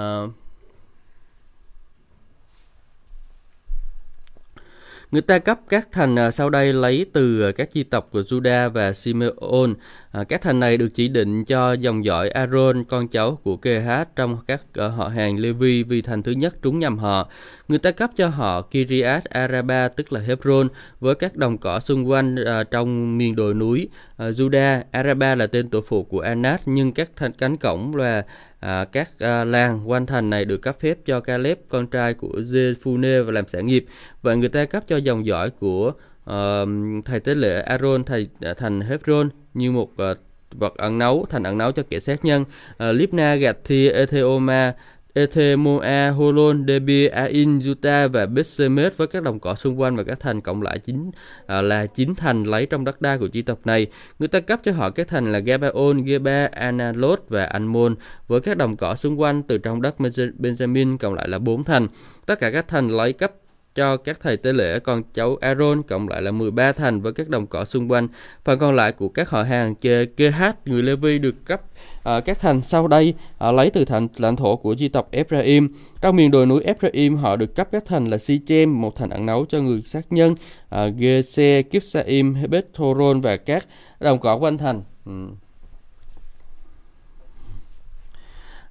Người ta cấp các thành à, sau đây lấy từ à, các chi tộc của Judah và Simeon. À, các thành này được chỉ định cho dòng dõi Aaron, con cháu của KH trong các ờ, họ hàng Levi vì thành thứ nhất trúng nhầm họ. Người ta cấp cho họ Kiriat Araba tức là Hebron với các đồng cỏ xung quanh à, trong miền đồi núi à, Juda. Araba là tên tổ phụ của Anat nhưng các thành cánh cổng là à, các à, làng quanh thành này được cấp phép cho Caleb con trai của Jephune và làm sản nghiệp và người ta cấp cho dòng dõi của uh, thầy tế lễ Aaron thầy à, thành Hebron như một uh, vật ẩn nấu thành ẩn nấu cho kẻ sát nhân uh, Libna gạt thi Etheoma Ethemoa, Holon, Debi, Ain, Juta và Bethsemet với các đồng cỏ xung quanh và các thành cộng lại chính à, ờ, là chín thành lấy trong đất đai của chi tộc này. Người ta cấp cho họ các thành là Gabaon, Geba, Analot và Anmon với các đồng cỏ xung quanh từ trong đất Benjamin cộng lại là bốn thành. Tất cả các thành lấy cấp cho các thầy tế lễ con cháu Aaron cộng lại là 13 thành với các đồng cỏ xung quanh. Phần còn lại của các họ hàng kê, KH người Levi được cấp à, các thành sau đây à, lấy từ thành lãnh thổ của di tộc Ephraim. Trong miền đồi núi Ephraim họ được cấp các thành là Sichem, một thành ẩn nấu cho người sát nhân, à, Gese, Kipsaim, Hebet, Thoron và các đồng cỏ quanh thành. Ừ.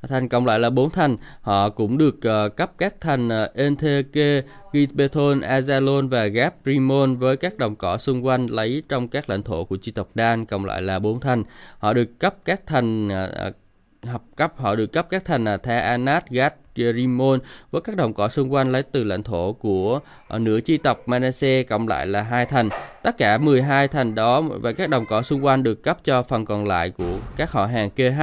thành cộng lại là bốn thành. Họ cũng được uh, cấp các thành ờ, uh, Entheke, Gibeton, Azalon và Gaprimon với các đồng cỏ xung quanh lấy trong các lãnh thổ của chi tộc Dan cộng lại là bốn thành. Họ được cấp các thành uh, hợp cấp họ được cấp các thành là Tha Anat, Gad, Jerimon với các đồng cỏ xung quanh lấy từ lãnh thổ của ờ, nửa chi tộc Manasseh cộng lại là hai thành. Tất cả 12 thành đó và các đồng cỏ xung quanh được cấp cho phần còn lại của các họ hàng KH.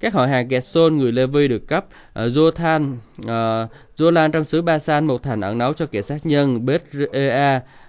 Các họ hàng Gerson người Levi được cấp ờ, uh, Jothan, uh, ờ, Jolan trong xứ Basan một thành ẩn náu cho kẻ sát nhân Beth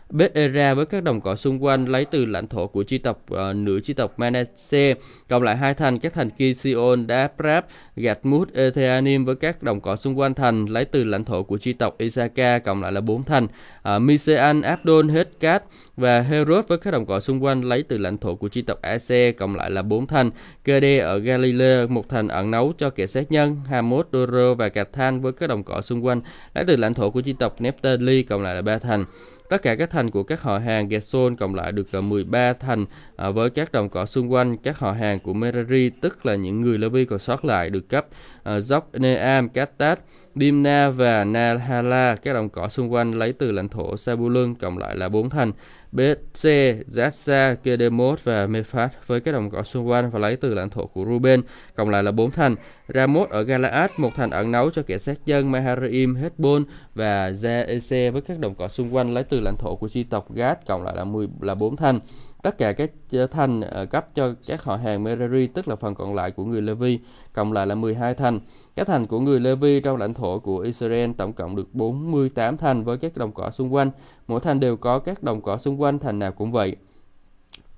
Bethera với các đồng cỏ xung quanh lấy từ lãnh thổ của chi tộc uh, nữ chi tộc Manasseh, cộng lại hai thành các thành Kision, Daprab, Gatmut, Etheanim với các đồng cỏ xung quanh thành lấy từ lãnh thổ của chi tộc Isaka, cộng lại là bốn thành. Uh, Misean, Abdon, Hetkat và Herod với các đồng cỏ xung quanh lấy từ lãnh thổ của chi tộc Ase, cộng lại là bốn thành. Kede ở Galilee, một thành ẩn nấu cho kẻ sát nhân. Hamot, Doro và Cathan với các đồng cỏ xung quanh lấy từ lãnh thổ của chi tộc Nephtali, cộng lại là ba thành. Tất cả các thành của các họ hàng Gerson cộng lại được 13 thành à, với các đồng cỏ xung quanh. Các họ hàng của Merari, tức là những người Levi còn sót lại, được cấp à, Zopneam, Katat, Dimna và Nahala. Các đồng cỏ xung quanh lấy từ lãnh thổ Sabulun cộng lại là 4 thành. BC, Zasa, Kedemot và Mephat với các đồng cỏ xung quanh và lấy từ lãnh thổ của Ruben, cộng lại là bốn thành. Ramot ở Galaad, một thành ẩn nấu cho kẻ sát dân Maharaim, Hezbon và Zaese với các đồng cỏ xung quanh lấy từ lãnh thổ của chi tộc Gad, cộng lại là 10 là bốn thành. Tất cả các thành ờ, cấp cho các họ hàng Merari, tức là phần còn lại của người Levi, cộng lại là 12 thành. Các thành của người Levi trong lãnh thổ của Israel tổng cộng được 48 thành với các đồng cỏ xung quanh. Mỗi thành đều có các đồng cỏ xung quanh, thành nào cũng vậy.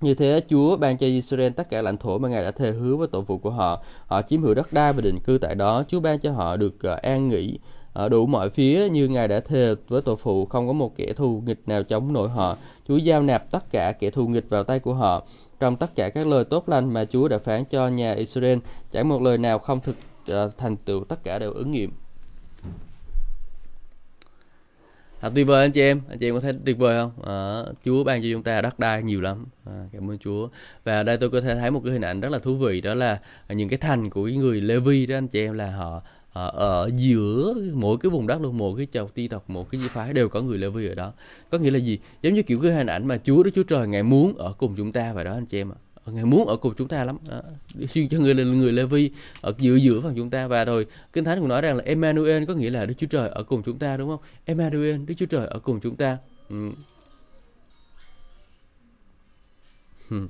Như thế, Chúa ban cho Israel tất cả lãnh thổ mà Ngài đã thề hứa với tổ phụ của họ. Họ chiếm hữu đất đai và định cư tại đó. Chúa ban cho họ được ờ, an nghỉ ở đủ mọi phía như Ngài đã thề với tổ phụ không có một kẻ thù nghịch nào chống nổi họ. Chúa giao nạp tất cả kẻ thù nghịch vào tay của họ. Trong tất cả các lời tốt lành mà Chúa đã phán cho nhà Israel, chẳng một lời nào không thực Ờ, thành tựu tất cả đều ứng nghiệm. À, tuyệt vời anh chị em, anh chị em có thấy tuyệt vời không? À, Chúa ban cho chúng ta đất đai nhiều lắm. À, cảm ơn Chúa. Và đây tôi có thể thấy một cái hình ảnh rất là thú vị đó là những cái thành của cái người Levi đó anh chị em là họ à, ở giữa mỗi cái vùng đất luôn một cái chầu ti tộc một cái di phái đều có người Lê Vi ở đó có nghĩa là gì giống như kiểu cái hình ảnh mà Chúa Đức Chúa Trời ngài muốn ở cùng chúng ta vậy đó anh chị em ạ ngài muốn ở cùng chúng ta lắm xin cho người là người Lê Vi ở giữa giữa phần chúng ta và rồi kinh thánh cũng nói rằng là Emmanuel có nghĩa là Đức Chúa Trời ở cùng chúng ta đúng không Emmanuel Đức Chúa Trời ở cùng chúng ta ừ. Hmm.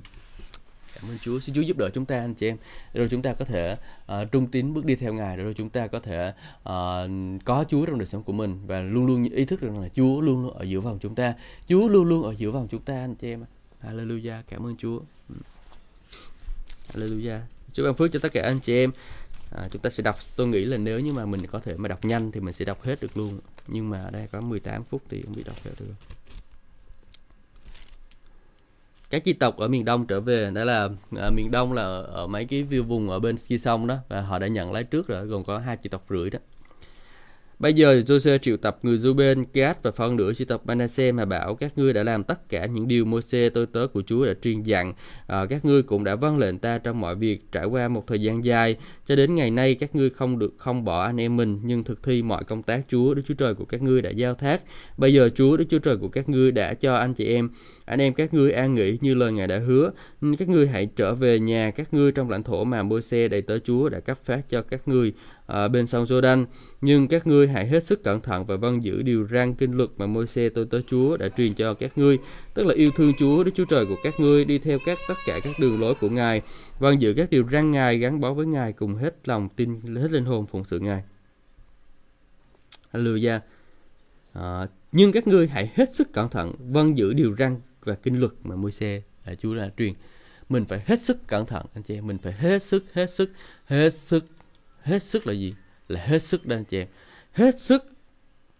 Cảm ơn Chúa. Xin Chúa giúp đỡ chúng ta anh chị em. Rồi chúng ta có thể uh, trung tín bước đi theo Ngài. Rồi chúng ta có thể uh, có Chúa trong đời sống của mình và luôn luôn ý thức rằng là Chúa luôn luôn ở giữa vòng chúng ta. Chúa luôn luôn ở giữa vòng chúng ta anh chị em. Hallelujah. Cảm ơn Chúa. Hmm. Hallelujah. Chúa ban phước cho tất cả anh chị em. À, chúng ta sẽ đọc tôi nghĩ là nếu như mà mình có thể mà đọc nhanh thì mình sẽ đọc hết được luôn nhưng mà ở đây có 18 phút thì không biết đọc hết được các chi tộc ở miền đông trở về đó là à, miền đông là ở mấy cái vùng ở bên kia sông đó và họ đã nhận lái trước rồi gồm có hai chi tộc rưỡi đó Bây giờ Jose triệu tập người Ruben, Gad và phân nửa triệu tập Manasseh mà bảo các ngươi đã làm tất cả những điều Môi-se tôi tớ của Chúa đã truyền dặn. À, các ngươi cũng đã vâng lệnh ta trong mọi việc trải qua một thời gian dài. Cho đến ngày nay các ngươi không được không bỏ anh em mình nhưng thực thi mọi công tác Chúa Đức Chúa Trời của các ngươi đã giao thác. Bây giờ Chúa Đức Chúa Trời của các ngươi đã cho anh chị em, anh em các ngươi an nghỉ như lời Ngài đã hứa. Các ngươi hãy trở về nhà các ngươi trong lãnh thổ mà Môi-se đầy tớ Chúa đã cấp phát cho các ngươi à, bên sông Jordan. Nhưng các ngươi hãy hết sức cẩn thận và vâng giữ điều răn kinh luật mà Môi-se tôi tớ Chúa đã truyền cho các ngươi, tức là yêu thương Chúa Đức Chúa Trời của các ngươi, đi theo các tất cả các đường lối của Ngài, vâng giữ các điều răn Ngài gắn bó với Ngài cùng hết lòng tin, hết linh hồn phụng sự Ngài. Hallelujah. À, nhưng các ngươi hãy hết sức cẩn thận, vâng giữ điều răn và kinh luật mà Môi-se là Chúa đã truyền mình phải hết sức cẩn thận anh chị em mình phải hết sức hết sức hết sức hết sức là gì? Là hết sức đó anh chị hết sức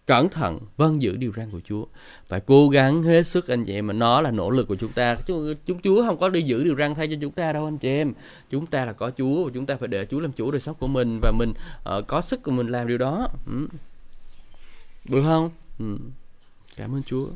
cẩn thận vâng giữ điều răn của Chúa. Phải cố gắng hết sức anh chị em mà nó là nỗ lực của chúng ta. Chúng, chúng Chúa không có đi giữ điều răn thay cho chúng ta đâu anh chị em. Chúng ta là có Chúa và chúng ta phải để Chúa làm chủ đời sống của mình và mình uh, có sức của mình làm điều đó. Ừ. được không? Ừ. cảm ơn Chúa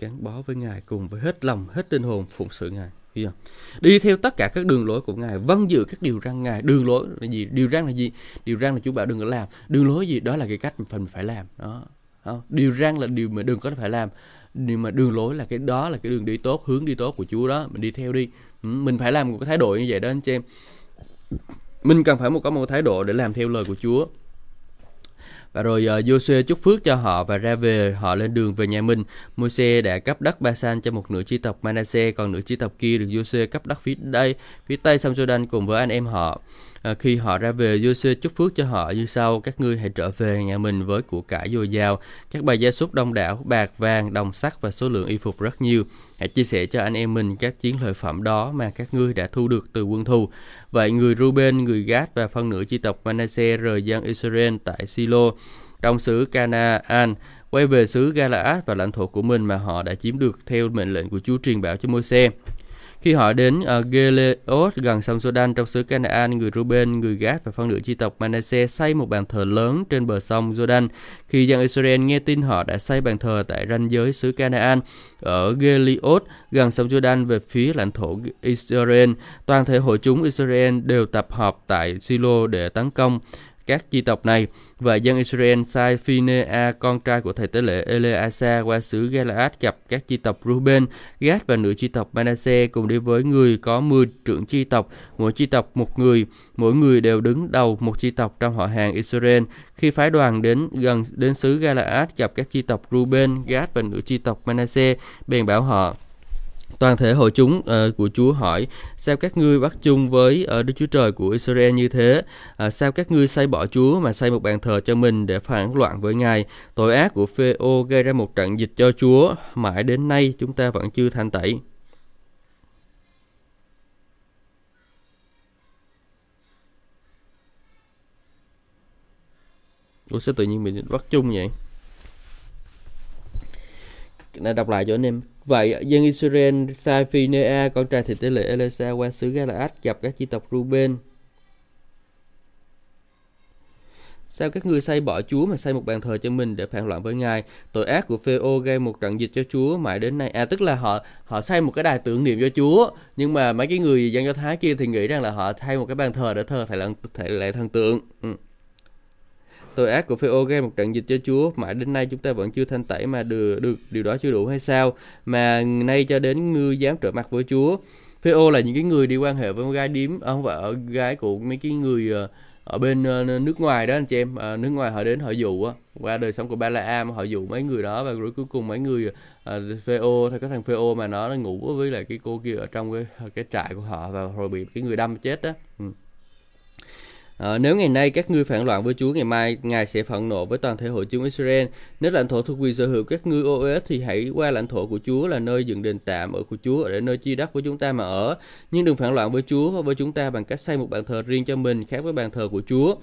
gắn bó với Ngài cùng với hết lòng, hết linh hồn phụng sự Ngài. Hiểu không? Đi theo tất cả các đường lối của Ngài, vâng giữ các điều răn Ngài. Đường lối là gì? Điều răn là gì? Điều răn là chú bảo đừng có làm. Đường lối gì? Đó là cái cách mình phải làm. Đó. Không? Điều răn là điều mà đừng có phải làm. nhưng mà đường lối là cái đó là cái đường đi tốt hướng đi tốt của Chúa đó mình đi theo đi ừ, mình phải làm một cái thái độ như vậy đó anh chị em mình cần phải một có một thái độ để làm theo lời của Chúa và rồi uh, chúc phước cho họ và ra về họ lên đường về nhà mình. Môi-se đã cấp đất Basan cho một nửa chi tộc Manasseh, còn nửa chi tộc kia được Jose cấp đất phía đây, phía tây sông Jordan cùng với anh em họ. À, khi họ ra về, Giê-xu chúc phước cho họ như sau: các ngươi hãy trở về nhà mình với của cải dồi dào, các bài gia súc đông đảo, bạc, vàng, đồng sắt và số lượng y phục rất nhiều. Hãy chia sẻ cho anh em mình các chiến lợi phẩm đó mà các ngươi đã thu được từ quân thù. Vậy người Ruben, người Gad và phân nửa chi tộc Manasseh rời dân Israel tại Silo trong xứ Canaan quay về xứ Galaad và lãnh thổ của mình mà họ đã chiếm được theo mệnh lệnh của Chúa truyền bảo cho Môi-se. Khi họ đến ờ, uh, Geleot gần sông Jordan trong xứ Canaan, người Ruben, người Gad và phân nửa chi tộc Manasseh xây một bàn thờ lớn trên bờ sông Jordan. Khi dân Israel nghe tin họ đã xây bàn thờ tại ranh giới xứ Canaan ở Geliot gần sông Jordan về phía lãnh thổ Israel, toàn thể hội chúng Israel đều tập hợp tại Silo để tấn công các chi tộc này và dân Israel sai Phinea con trai của thầy tế lễ Eleasa qua xứ Galaad gặp các chi tộc Ruben, Gad và nửa chi tộc Manasseh cùng đi với người có 10 trưởng chi tộc, mỗi chi tộc một người, mỗi người đều đứng đầu một chi tộc trong họ hàng Israel. Khi phái đoàn đến gần đến xứ Galaad gặp các chi tộc Ruben, Gad và nửa chi tộc Manasseh, bèn bảo họ Toàn thể hội chúng uh, của Chúa hỏi, sao các ngươi bắt chung với uh, Đức Chúa Trời của Israel như thế? Uh, sao các ngươi xây bỏ Chúa mà xây một bàn thờ cho mình để phản loạn với Ngài? Tội ác của Phêô gây ra một trận dịch cho Chúa, mãi đến nay chúng ta vẫn chưa thanh tẩy. Ủa sao tự nhiên mình bắt chung vậy? Này đọc lại cho anh em Vậy dân Israel sai Phinea con trai thầy tế lễ Elisa qua xứ Galaad gặp các chi tộc Ruben. Sao các ngươi xây bỏ Chúa mà xây một bàn thờ cho mình để phản loạn với Ngài? Tội ác của Phêô gây một trận dịch cho Chúa mãi đến nay. À tức là họ họ xây một cái đài tưởng niệm cho Chúa, nhưng mà mấy cái người dân Do Thái kia thì nghĩ rằng là họ thay một cái bàn thờ để thờ thầy lệ, thầy lệ thần tượng. Ừ. Tội ác của Phêô gây một trận dịch cho Chúa, mãi đến nay chúng ta vẫn chưa thanh tẩy mà được, được điều đó chưa đủ hay sao? Mà nay cho đến ngươi dám trở mặt với Chúa. Phêô là những cái người đi quan hệ với một gái điếm, à, không phải ở gái của mấy cái người ờ, ở bên ờ, nước ngoài đó anh chị em à, nước ngoài họ đến họ dụ á qua đời sống của ba la am họ dụ mấy người đó và rồi cuối cùng mấy người ờ, à, phêô thì cái thằng phêô mà nó ngủ với lại cái cô kia ở trong cái cái trại của họ và rồi bị cái người đâm chết đó ừ. À, nếu ngày nay các ngươi phản loạn với Chúa, ngày mai Ngài sẽ phẫn nộ với toàn thể hội chúng Israel. Nếu lãnh thổ thuộc quyền sở hữu các ngươi ô uế thì hãy qua lãnh thổ của Chúa là nơi dựng đền tạm ở của Chúa để nơi chia đất với chúng ta mà ở. Nhưng đừng phản loạn với Chúa và với chúng ta bằng cách xây một bàn thờ riêng cho mình khác với bàn thờ của Chúa.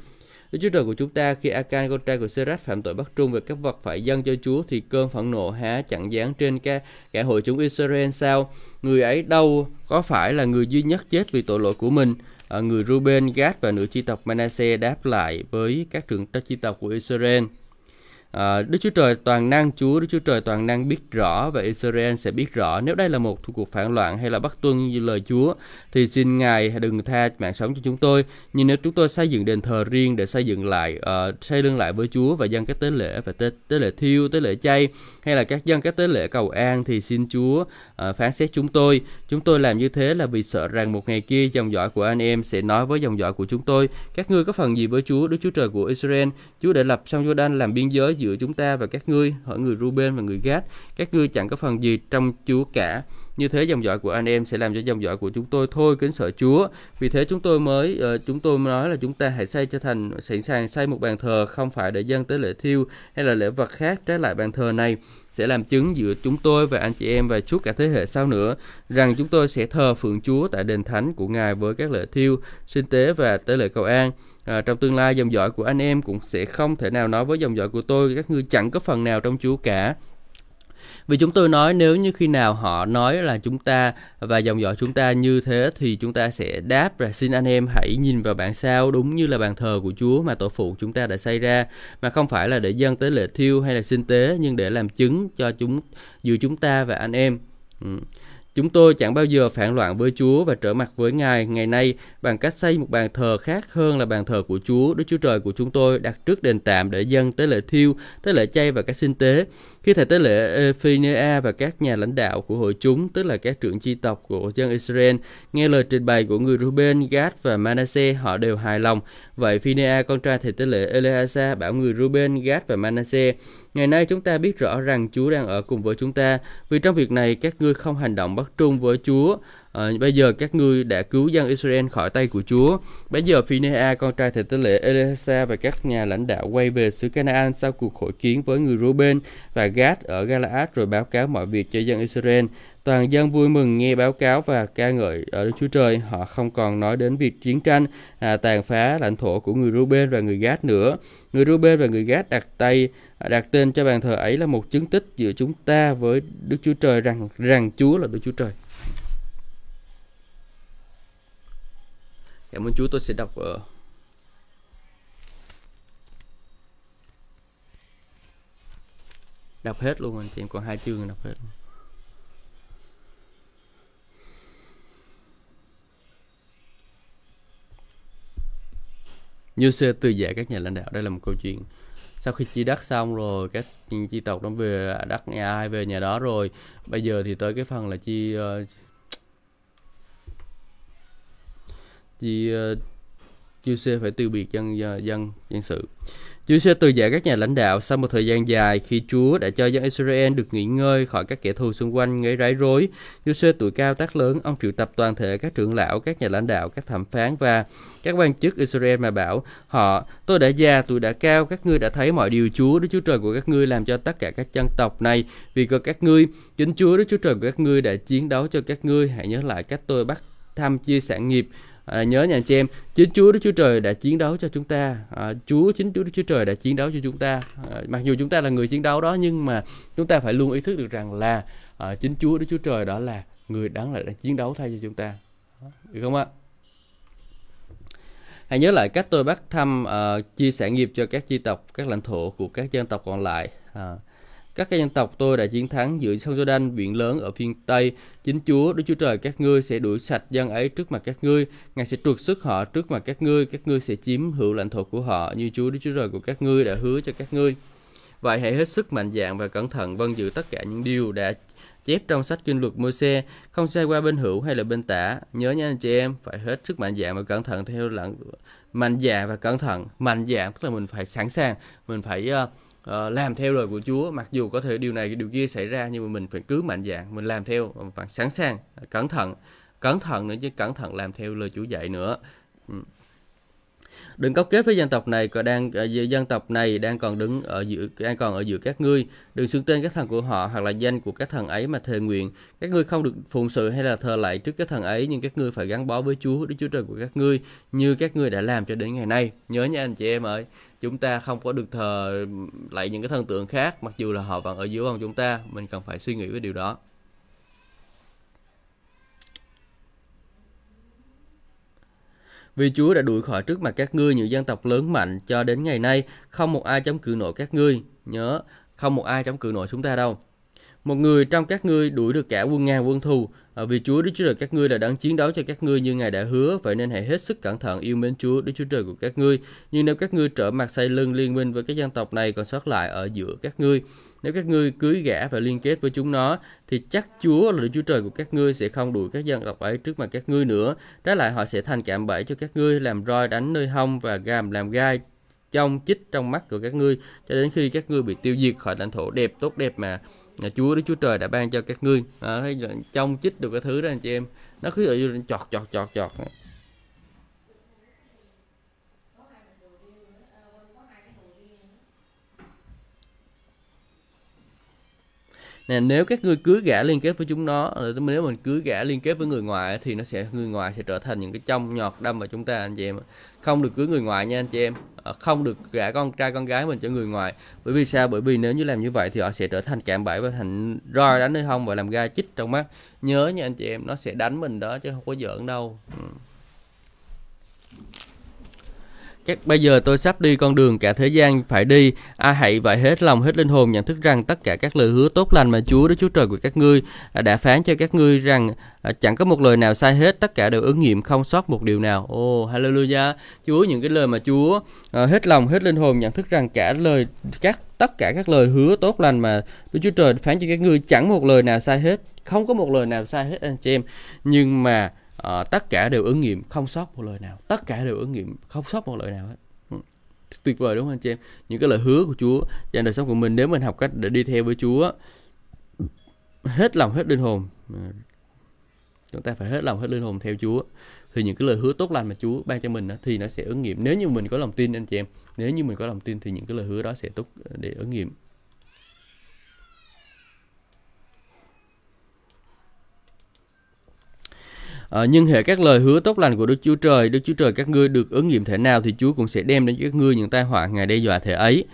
Đức Chúa Trời của chúng ta khi Akan con trai của Serach phạm tội bắt trung về các vật phải dâng cho Chúa thì cơn phẫn nộ há chẳng dán trên cả, cả hội chúng Israel sao? Người ấy đâu có phải là người duy nhất chết vì tội lỗi của mình Ờ, người Ruben, Gad và nửa chi tộc Manasseh đáp lại với các trưởng chi tộc của Israel. À, Đức Chúa Trời toàn năng Chúa, Đức Chúa Trời toàn năng biết rõ và Israel sẽ biết rõ nếu đây là một cuộc phản loạn hay là bắt tuân như lời Chúa thì xin Ngài đừng tha mạng sống cho chúng tôi. Nhưng nếu chúng tôi xây dựng đền thờ riêng để xây dựng lại, uh, xây lưng lại với Chúa và dân các tế lễ và tế, tế lễ thiêu, tế lễ chay hay là các dân các tế lễ cầu an thì xin Chúa uh, phán xét chúng tôi. Chúng tôi làm như thế là vì sợ rằng một ngày kia dòng dõi của anh em sẽ nói với dòng dõi của chúng tôi các ngươi có phần gì với Chúa, Đức Chúa Trời của Israel. Chúa đã lập sông Jordan làm biên giới giữa chúng ta và các ngươi, hỏi người Ruben và người Gad. Các ngươi chẳng có phần gì trong Chúa cả. Như thế dòng dõi của anh em sẽ làm cho dòng dõi của chúng tôi thôi kính sợ Chúa. Vì thế chúng tôi mới uh, chúng tôi nói là chúng ta hãy xây cho thành sẵn sàng xây một bàn thờ không phải để dân tới lễ thiêu hay là lễ vật khác trái lại bàn thờ này sẽ làm chứng giữa chúng tôi và anh chị em và suốt cả thế hệ sau nữa rằng chúng tôi sẽ thờ phượng Chúa tại đền thánh của Ngài với các lễ thiêu, sinh tế và tế lễ cầu an. À, trong tương lai dòng dõi của anh em cũng sẽ không thể nào nói với dòng dõi của tôi các ngươi chẳng có phần nào trong Chúa cả vì chúng tôi nói nếu như khi nào họ nói là chúng ta và dòng dõi chúng ta như thế thì chúng ta sẽ đáp là xin anh em hãy nhìn vào bản sao đúng như là bàn thờ của Chúa mà tổ phụ chúng ta đã xây ra mà không phải là để dân tới lễ thiêu hay là sinh tế nhưng để làm chứng cho chúng giữa chúng ta và anh em. Ừ Chúng tôi chẳng bao giờ phản loạn với Chúa và trở mặt với Ngài ngày nay bằng cách xây một bàn thờ khác hơn là bàn thờ của Chúa. Đức Chúa Trời của chúng tôi đặt trước đền tạm để dân tế lễ thiêu, tế lễ chay và các sinh tế. Khi thầy tế lễ Ephinea và các nhà lãnh đạo của hội chúng, tức là các trưởng chi tộc của dân Israel, nghe lời trình bày của người Ruben, Gad và Manasseh, họ đều hài lòng. Vậy Phinea, con trai thầy tế lễ Eleazar, bảo người Ruben, Gad và Manasseh, Ngày nay chúng ta biết rõ rằng Chúa đang ở cùng với chúng ta, vì trong việc này các ngươi không hành động bất trung với Chúa. À, bây giờ các ngươi đã cứu dân Israel khỏi tay của Chúa. Bây giờ Phinea, con trai thầy tế lễ Elisa và các nhà lãnh đạo quay về xứ Canaan sau cuộc hội kiến với người Ruben và Gad ở Galaad rồi báo cáo mọi việc cho dân Israel. Toàn dân vui mừng nghe báo cáo và ca ngợi ở Đức Chúa Trời. Họ không còn nói đến việc chiến tranh, à, tàn phá lãnh thổ của người Ruben và người Gad nữa. Người Ruben và người Gad đặt tay đặt tên cho bàn thờ ấy là một chứng tích giữa chúng ta với Đức Chúa Trời rằng rằng Chúa là Đức Chúa Trời. Cảm ơn Chúa tôi sẽ đọc ở đọc hết luôn anh chị em còn hai chương đọc hết luôn. Như xe từ giả các nhà lãnh đạo đây là một câu chuyện sau khi chia đất xong rồi các chi tộc nó về đất nhà ai về nhà đó rồi bây giờ thì tới cái phần là chi uh, chi ờ, Giuse phải từ biệt dân dân dân sự. Giuse từ giải các nhà lãnh đạo sau một thời gian dài khi Chúa đã cho dân Israel được nghỉ ngơi khỏi các kẻ thù xung quanh gây rái rối. Giuse tuổi cao tác lớn, ông triệu tập toàn thể các trưởng lão, các nhà lãnh đạo, các thẩm phán và các quan chức Israel mà bảo họ tôi đã già, tuổi đã cao, các ngươi đã thấy mọi điều Chúa Đức Chúa Trời của các ngươi làm cho tất cả các dân tộc này vì có các ngươi. Chính Chúa Đức Chúa Trời của các ngươi đã chiến đấu cho các ngươi. Hãy nhớ lại cách tôi bắt thăm chia sản nghiệp à, nhớ nhà chị em chính Chúa Đức Chúa Trời đã chiến đấu cho chúng ta. À, Chúa chính Chúa Đức Chúa Trời đã chiến đấu cho chúng ta. À, mặc dù chúng ta là người chiến đấu đó nhưng mà chúng ta phải luôn ý thức được rằng là à, chính Chúa Đức Chúa Trời đó là người đáng là đã chiến đấu thay cho chúng ta. Được không ạ? Hãy nhớ lại cách tôi bắt thăm uh, chia sẻ nghiệp cho các chi tộc, các lãnh thổ của các dân tộc còn lại. Uh, các dân tộc tôi đã chiến thắng giữa sông Jordan biển lớn ở phía Tây. Chính Chúa, Đức Chúa Trời các ngươi sẽ đuổi sạch dân ấy trước mặt các ngươi. Ngài sẽ trục xuất họ trước mặt các ngươi. Các ngươi sẽ chiếm hữu lãnh thổ của họ như Chúa Đức Chúa Trời của các ngươi đã hứa cho các ngươi. Vậy hãy hết sức mạnh dạn và cẩn thận vâng giữ tất cả những điều đã chép trong sách kinh luật môi xe không sai qua bên hữu hay là bên tả. Nhớ nha anh chị em, phải hết sức mạnh dạn và cẩn thận theo lặng mạnh dạn và cẩn thận. Mạnh dạn tức là mình phải sẵn sàng, mình phải uh, uh, làm theo lời của Chúa mặc dù có thể điều này điều kia xảy ra nhưng mà mình phải cứ mạnh dạn mình làm theo phải sẵn sàng ờ, cẩn thận cẩn thận nữa chứ cẩn thận làm theo lời Chúa dạy nữa. Ừ. Đừng cấu kết với dân tộc này còn đang ờ, dân tộc này đang còn đứng ở giữa đang còn ở giữa các ngươi. Đừng xưng tên các thần của họ hoặc là danh của các thần ấy mà thề nguyện. Các ngươi không được phụng sự hay là thờ lại trước các thần ấy nhưng các ngươi phải gắn bó với Chúa Đức Chúa Trời của các ngươi như các ngươi đã làm cho đến ngày nay. Nhớ nha anh chị em ơi chúng ta không có được thờ lại những cái thần tượng khác mặc dù là họ vẫn ở dưới vòng chúng ta mình cần phải suy nghĩ về điều đó Vì Chúa đã đuổi khỏi trước mặt các ngươi những dân tộc lớn mạnh cho đến ngày nay, không một ai chống cự nổi các ngươi. Nhớ, không một ai chống cự nổi chúng ta đâu. Một người trong các ngươi đuổi được cả quân ngàn quân thù, À, vì Chúa Đức Chúa Trời các ngươi đã đang chiến đấu cho các ngươi như Ngài đã hứa, vậy nên hãy hết sức cẩn thận yêu mến Chúa Đức Chúa Trời của các ngươi. Nhưng nếu các ngươi trở mặt say lưng liên minh với các dân tộc này còn sót lại ở giữa các ngươi, nếu các ngươi cưới gã và liên kết với chúng nó, thì chắc Chúa là Đức Chúa Trời của các ngươi sẽ không đuổi các dân tộc ấy trước mặt các ngươi nữa. Trái lại họ sẽ thành cạm bẫy cho các ngươi, làm roi đánh nơi hông và gàm làm gai trong chích trong mắt của các ngươi cho đến khi các ngươi bị tiêu diệt khỏi lãnh thổ đẹp tốt đẹp mà Chúa Đức Chúa Trời đã ban cho các ngươi à, thấy trong chích được cái thứ đó anh chị em. Nó cứ ở chọt chọt chọt chọt. Nè nếu các ngươi cưới gã liên kết với chúng nó nếu mình cưới gã liên kết với người ngoài thì nó sẽ người ngoài sẽ trở thành những cái trong nhọt đâm vào chúng ta anh chị em không được cưới người ngoài nha anh chị em. Ờ, không được gả con trai, con gái mình cho người ngoài. Bởi vì sao? Bởi vì nếu như làm như vậy thì họ sẽ trở thành cạm bẫy và thành roi đánh nơi không và làm gai chích trong mắt. Nhớ nha anh chị em, nó sẽ đánh mình đó chứ không có giỡn đâu. Ừ các bây giờ tôi sắp đi con đường cả thế gian phải đi. Ai hãy vậy hết lòng hết linh hồn nhận thức rằng tất cả các lời hứa tốt lành mà Chúa Đức Chúa Trời của các ngươi à, đã phán cho các ngươi rằng à, chẳng có một lời nào sai hết tất cả đều ứng nghiệm không sót một điều nào. Ô oh, hallelujah. Chúa những cái lời mà Chúa à, hết lòng hết linh hồn nhận thức rằng cả lời các tất cả các lời hứa tốt lành mà Đức Chúa Trời phán cho các ngươi chẳng một lời nào sai hết không có một lời nào sai hết anh chị em. Nhưng mà à, tất cả đều ứng nghiệm không sót một lời nào. Tất cả đều ứng nghiệm không sót một lời nào hết. Ừ. Tuyệt vời đúng không anh chị em? Những cái lời hứa của Chúa trong đời sống của mình nếu mình học cách để đi theo với Chúa hết lòng hết linh hồn chúng ta phải hết lòng hết linh hồn theo Chúa. Thì những cái lời hứa tốt lành mà Chúa ban cho mình đó, thì nó sẽ ứng nghiệm. Nếu như mình có lòng tin anh chị em nếu như mình có lòng tin thì những cái lời hứa đó sẽ tốt để ứng nghiệm. À, nhưng hệ các lời hứa tốt lành của Đức Chúa Trời, Đức Chúa Trời các ngươi được ứng nghiệm thể nào thì Chúa cũng sẽ đem đến cho các ngươi những tai họa ngài đe dọa thể ấy.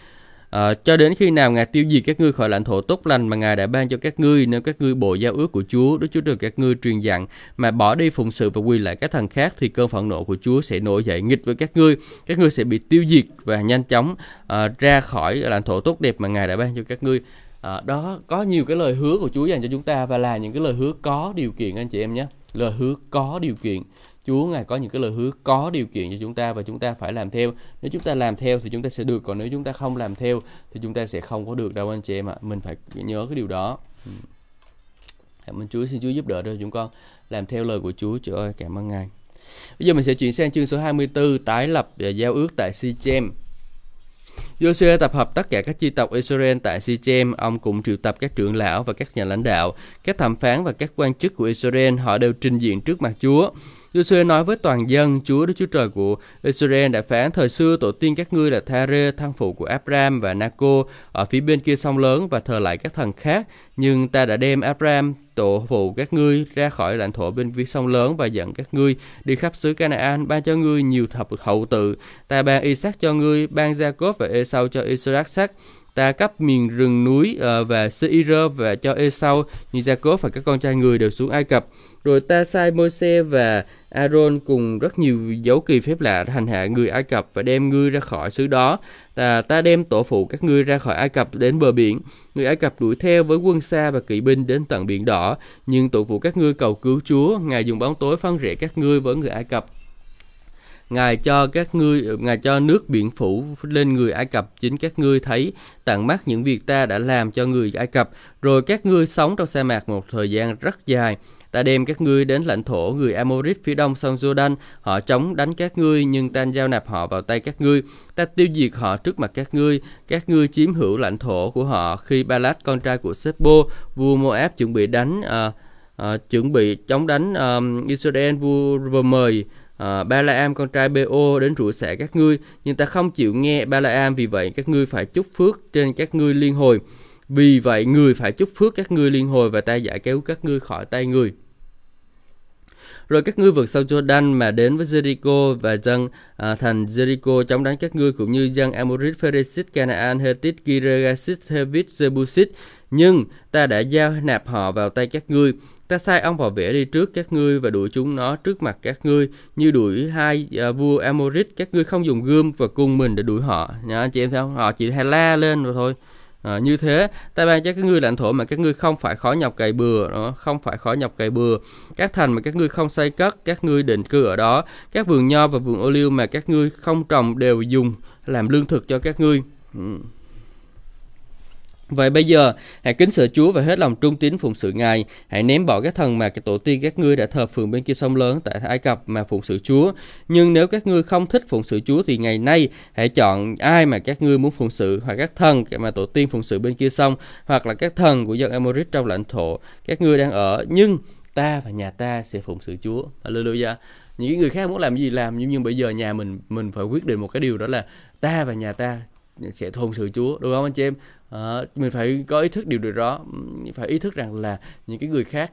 À, cho đến khi nào Ngài tiêu diệt các ngươi khỏi lãnh thổ tốt lành mà Ngài đã ban cho các ngươi nếu các ngươi bộ giao ước của Chúa, Đức Chúa Trời các ngươi truyền dặn mà bỏ đi phụng sự và quy lại các thần khác thì cơn phẫn nộ của Chúa sẽ nổi dậy nghịch với các ngươi, các ngươi sẽ bị tiêu diệt và nhanh chóng à, ra khỏi lãnh thổ tốt đẹp mà Ngài đã ban cho các ngươi. À, đó có nhiều cái lời hứa của Chúa dành cho chúng ta và là những cái lời hứa có điều kiện anh chị em nhé. Lời hứa có điều kiện. Chúa ngài có những cái lời hứa có điều kiện cho chúng ta và chúng ta phải làm theo. Nếu chúng ta làm theo thì chúng ta sẽ được còn nếu chúng ta không làm theo thì chúng ta sẽ không có được đâu anh chị em ạ. Mình phải nhớ cái điều đó. Ừ. Cảm ơn Chúa. Xin Chúa giúp đỡ cho chúng con. Làm theo lời của Chúa. Trời ơi cảm ơn ngài. Bây giờ mình sẽ chuyển sang chương số 24 tái lập và giao ước tại Sichem. Joshua tập hợp tất cả các chi tộc Israel tại Sichem, ông cũng triệu tập các trưởng lão và các nhà lãnh đạo, các thẩm phán và các quan chức của Israel, họ đều trình diện trước mặt Chúa. Joshua nói với toàn dân, Chúa Đức Chúa Trời của Israel đã phán thời xưa tổ tiên các ngươi là Thare, thân phụ của Abraham và Naco ở phía bên kia sông lớn và thờ lại các thần khác. Nhưng ta đã đem Abraham, tổ phụ các ngươi ra khỏi lãnh thổ bên phía sông lớn và dẫn các ngươi đi khắp xứ Canaan, ban cho ngươi nhiều thập hậu tự. Ta ban Isaac cho ngươi, ban Jacob và Esau cho Israel sắc ta cấp miền rừng núi uh, và Seir và cho Esau như Jacob và các con trai người đều xuống Ai Cập. Rồi ta sai Môi-se và Aaron cùng rất nhiều dấu kỳ phép lạ hành hạ người Ai Cập và đem ngươi ra khỏi xứ đó. Ta, ta đem tổ phụ các ngươi ra khỏi Ai Cập đến bờ biển. Người Ai Cập đuổi theo với quân xa và kỵ binh đến tận biển đỏ. Nhưng tổ phụ các ngươi cầu cứu Chúa, Ngài dùng bóng tối phân rẽ các ngươi với người Ai Cập Ngài cho các ngươi, Ngài cho nước biển phủ lên người Ai Cập, chính các ngươi thấy tận mắt những việc ta đã làm cho người Ai Cập, rồi các ngươi sống trong sa mạc một thời gian rất dài. Ta đem các ngươi đến lãnh thổ người Amorit phía đông sông Jordan, họ chống đánh các ngươi nhưng ta giao nạp họ vào tay các ngươi. Ta tiêu diệt họ trước mặt các ngươi, các ngươi chiếm hữu lãnh thổ của họ khi Balak con trai của Sebo, vua Moab chuẩn bị đánh uh, uh, chuẩn bị chống đánh uh, Israel vua vừa mời. Ờ, Ba-la-am con trai Bo đến rủa xẻ các ngươi, nhưng ta không chịu nghe Ba-la-am. vì vậy các ngươi phải chúc phước trên các ngươi liên hồi. Vì vậy người phải chúc phước các ngươi liên hồi và ta giải cứu các ngươi khỏi tay người. Rồi các ngươi vượt sông Jordan mà đến với Jericho và dân à, thành Jericho chống đánh các ngươi cũng như dân Amorit, Pheresit, Canaan, Hethit, Girgasit, Hevit, Jebusit. Nhưng ta đã giao nạp họ vào tay các ngươi Ta sai ông vào vẽ đi trước các ngươi và đuổi chúng nó trước mặt các ngươi như đuổi hai uh, vua Amorit. Các ngươi không dùng gươm và cung mình để đuổi họ. Nha anh chị em thấy không? Họ chỉ hay la lên rồi thôi. À, như thế ta ban cho các ngươi lãnh thổ mà các ngươi không phải khó nhọc cày bừa. Đó không phải khó nhọc cày bừa. Các thành mà các ngươi không xây cất các ngươi định cư ở đó. Các vườn nho và vườn ô liu mà các ngươi không trồng đều dùng làm lương thực cho các ngươi. Ừ. Vậy bây giờ, hãy kính sợ Chúa và hết lòng trung tín phụng sự Ngài. Hãy ném bỏ các thần mà các tổ tiên các ngươi đã thờ phượng bên kia sông lớn tại Ai Cập mà phụng sự Chúa. Nhưng nếu các ngươi không thích phụng sự Chúa thì ngày nay hãy chọn ai mà các ngươi muốn phụng sự hoặc các thần mà tổ tiên phụng sự bên kia sông hoặc là các thần của dân Amorit trong lãnh thổ các ngươi đang ở. Nhưng ta và nhà ta sẽ phụng sự Chúa. Hallelujah. Những người khác muốn làm gì làm nhưng, nhưng bây giờ nhà mình mình phải quyết định một cái điều đó là ta và nhà ta sẽ thôn sự Chúa đúng không anh chị em à, mình phải có ý thức điều đó. Phải ý thức rằng là những cái người khác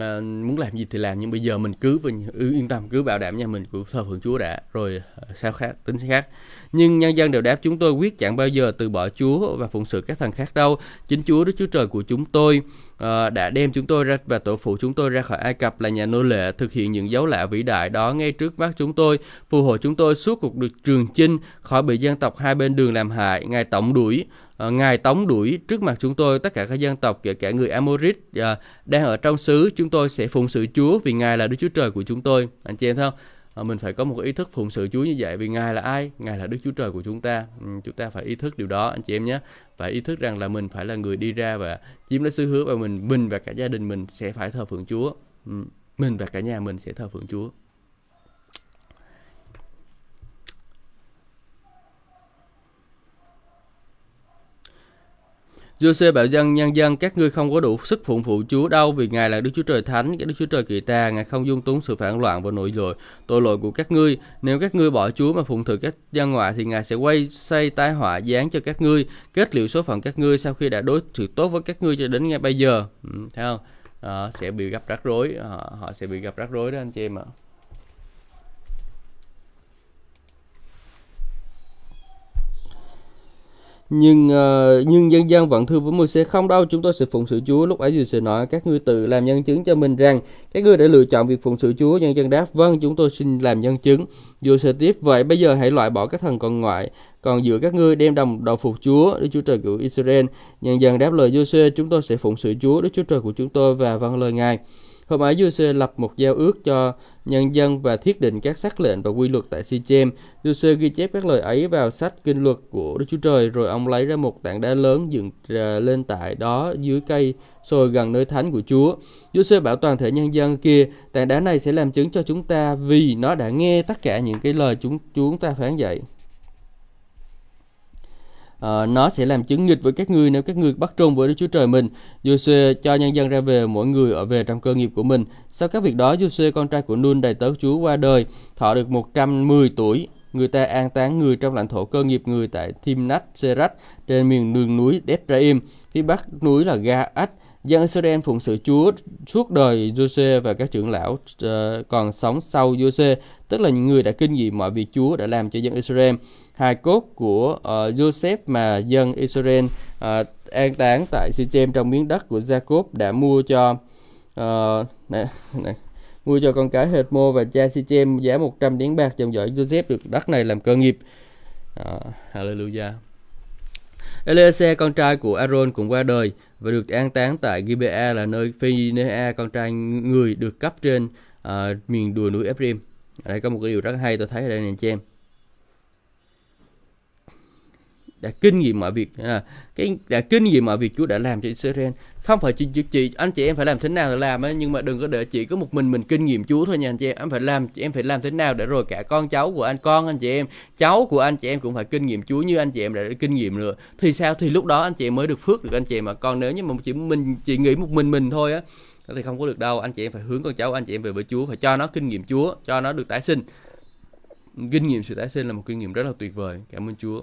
À, muốn làm gì thì làm nhưng bây giờ mình cứ yên tâm cứ bảo đảm nha mình cũng thờ phượng Chúa đã rồi ờ, sao khác tính khác. Nhưng nhân dân đều đáp chúng tôi quyết chẳng bao giờ từ bỏ Chúa và phụng sự các thần khác đâu. Chính Chúa Đức Chúa Trời của chúng tôi uh, đã đem chúng tôi ra và tổ phụ chúng tôi ra khỏi Ai Cập là nhà nô lệ thực hiện những dấu lạ vĩ đại đó ngay trước mắt chúng tôi phù hộ chúng tôi suốt cuộc được trường chinh khỏi bị dân tộc hai bên đường làm hại. Ngài tổng đuổi Ờ, ngài tống đuổi trước mặt chúng tôi tất cả các dân tộc kể cả người Amorit à, đang ở trong xứ. Chúng tôi sẽ phụng sự Chúa vì ngài là Đức Chúa Trời của chúng tôi. Anh chị em thấy không? À, mình phải có một ý thức phụng sự Chúa như vậy vì ngài là ai? Ngài là Đức Chúa Trời của chúng ta. Ừ, chúng ta phải ý thức điều đó anh chị em nhé. Phải ý thức rằng là mình phải là người đi ra và chiếm lấy xứ hứa và mình mình và cả gia đình mình sẽ phải thờ phượng Chúa. Ừ, mình và cả nhà mình sẽ thờ phượng Chúa. Giuse bảo dân nhân dân các ngươi không có đủ sức phụng phụ Chúa đâu vì Ngài là Đức Chúa Trời Thánh, cái Đức Chúa Trời kỳ ta, Ngài không dung túng sự phản loạn và nội lội, tội lỗi của các ngươi. Nếu các ngươi bỏ Chúa mà phụng thử các dân ngoại thì Ngài sẽ quay xây tai họa giáng cho các ngươi, kết liễu số phận các ngươi sau khi đã đối xử tốt với các ngươi cho đến ngay bây giờ. Ừ, thấy không? À, sẽ bị gặp rắc rối, họ, họ sẽ bị gặp rắc rối đó anh chị em ạ. Nhưng uh, nhưng dân dân vẫn thưa với Môi-se không đâu chúng tôi sẽ phụng sự Chúa. Lúc ấy sẽ nói các ngươi tự làm nhân chứng cho mình rằng các ngươi đã lựa chọn việc phụng sự Chúa nhân dân đáp vâng chúng tôi xin làm nhân chứng. Dù sẽ tiếp vậy bây giờ hãy loại bỏ các thần còn ngoại còn giữa các ngươi đem đồng đầu phục Chúa Đức Chúa Trời của Israel. Nhân dân đáp lời Giô-se chúng tôi sẽ phụng sự Chúa Đức Chúa Trời của chúng tôi và vâng lời Ngài. Hôm ấy Giuse lập một giao ước cho nhân dân và thiết định các sắc lệnh và quy luật tại Sichem. Giuse ghi chép các lời ấy vào sách kinh luật của Đức Chúa Trời, rồi ông lấy ra một tảng đá lớn dựng lên tại đó dưới cây sồi gần nơi thánh của Chúa. Giuse bảo toàn thể nhân dân kia, tảng đá này sẽ làm chứng cho chúng ta vì nó đã nghe tất cả những cái lời chúng chúng ta phán dạy uh, nó sẽ làm chứng nghịch với các ngươi nếu các ngươi bắt trung với Đức Chúa Trời mình. Joshua cho nhân dân ra về mỗi người ở về trong cơ nghiệp của mình. Sau các việc đó, Joshua con trai của Nun đầy tớ Chúa qua đời, thọ được 110 tuổi. Người ta an táng người trong lãnh thổ cơ nghiệp người tại Timnat Serat trên miền đường núi Ephraim, phía bắc núi là Ga-ách. Dân Israel phụng sự Chúa suốt đời Jose và các trưởng lão uh, còn sống sau Jose, tức là những người đã kinh nghiệm mọi việc Chúa đã làm cho dân Israel hài cốt của ờ, uh, Joseph mà dân Israel uh, an táng tại Sichem trong miếng đất của Jacob đã mua cho uh, này, này, mua cho con cái Hethmo và cha Sichem giá 100 điển bạc dòng dõi Joseph được đất này làm cơ nghiệp. Uh, hallelujah. Eliezer con trai của Aaron cũng qua đời và được an táng tại Gibea là nơi Phinea con trai người được cấp trên uh, miền đồi núi Ephraim. Ở đây có một cái điều rất hay tôi thấy ở đây nè chị em đã kinh nghiệm mọi việc à, cái đã kinh nghiệm mọi việc Chúa đã làm cho Israel. Không phải chỉ chị anh chị em phải làm thế nào để làm ấy, nhưng mà đừng có để chị có một mình mình kinh nghiệm Chúa thôi nha anh chị em. Em phải làm chị em phải làm thế nào để rồi cả con cháu của anh con anh chị em cháu của anh chị em cũng phải kinh nghiệm Chúa như anh chị em đã kinh nghiệm rồi, thì sao? Thì lúc đó anh chị em mới được phước được anh chị mà. Còn nếu như mà chỉ mình chỉ nghĩ một mình mình thôi á thì không có được đâu. Anh chị em phải hướng con cháu anh chị em về với Chúa phải cho nó kinh nghiệm Chúa cho nó được tái sinh. Kinh nghiệm sự tái sinh là một kinh nghiệm rất là tuyệt vời. Cảm ơn Chúa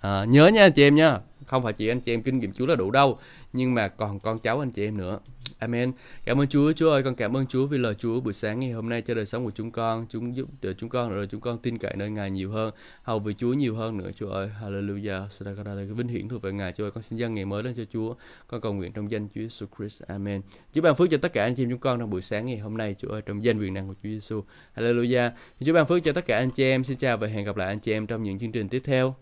à, nhớ nha anh chị em nha không phải chỉ anh chị em kinh nghiệm Chúa là đủ đâu nhưng mà còn con cháu anh chị em nữa Amen. Cảm ơn Chúa, Chúa ơi, con cảm ơn Chúa vì lời Chúa buổi sáng ngày hôm nay cho đời sống của chúng con. Chúng giúp đỡ chúng con rồi chúng con tin cậy nơi Ngài nhiều hơn, hầu vì Chúa nhiều hơn nữa, Chúa ơi. Hallelujah. Cái vinh hiển thuộc về Ngài, Chúa ơi. Con xin dâng ngày mới lên cho Chúa. Con cầu nguyện trong danh Chúa Jesus Christ. Amen. Chúa ban phước cho tất cả anh chị em chúng con trong buổi sáng ngày hôm nay, Chúa ơi, trong danh quyền năng của Chúa Giêsu. Hallelujah. Chúa ban phước cho tất cả anh chị em. Xin chào và hẹn gặp lại anh chị em trong những chương trình tiếp theo.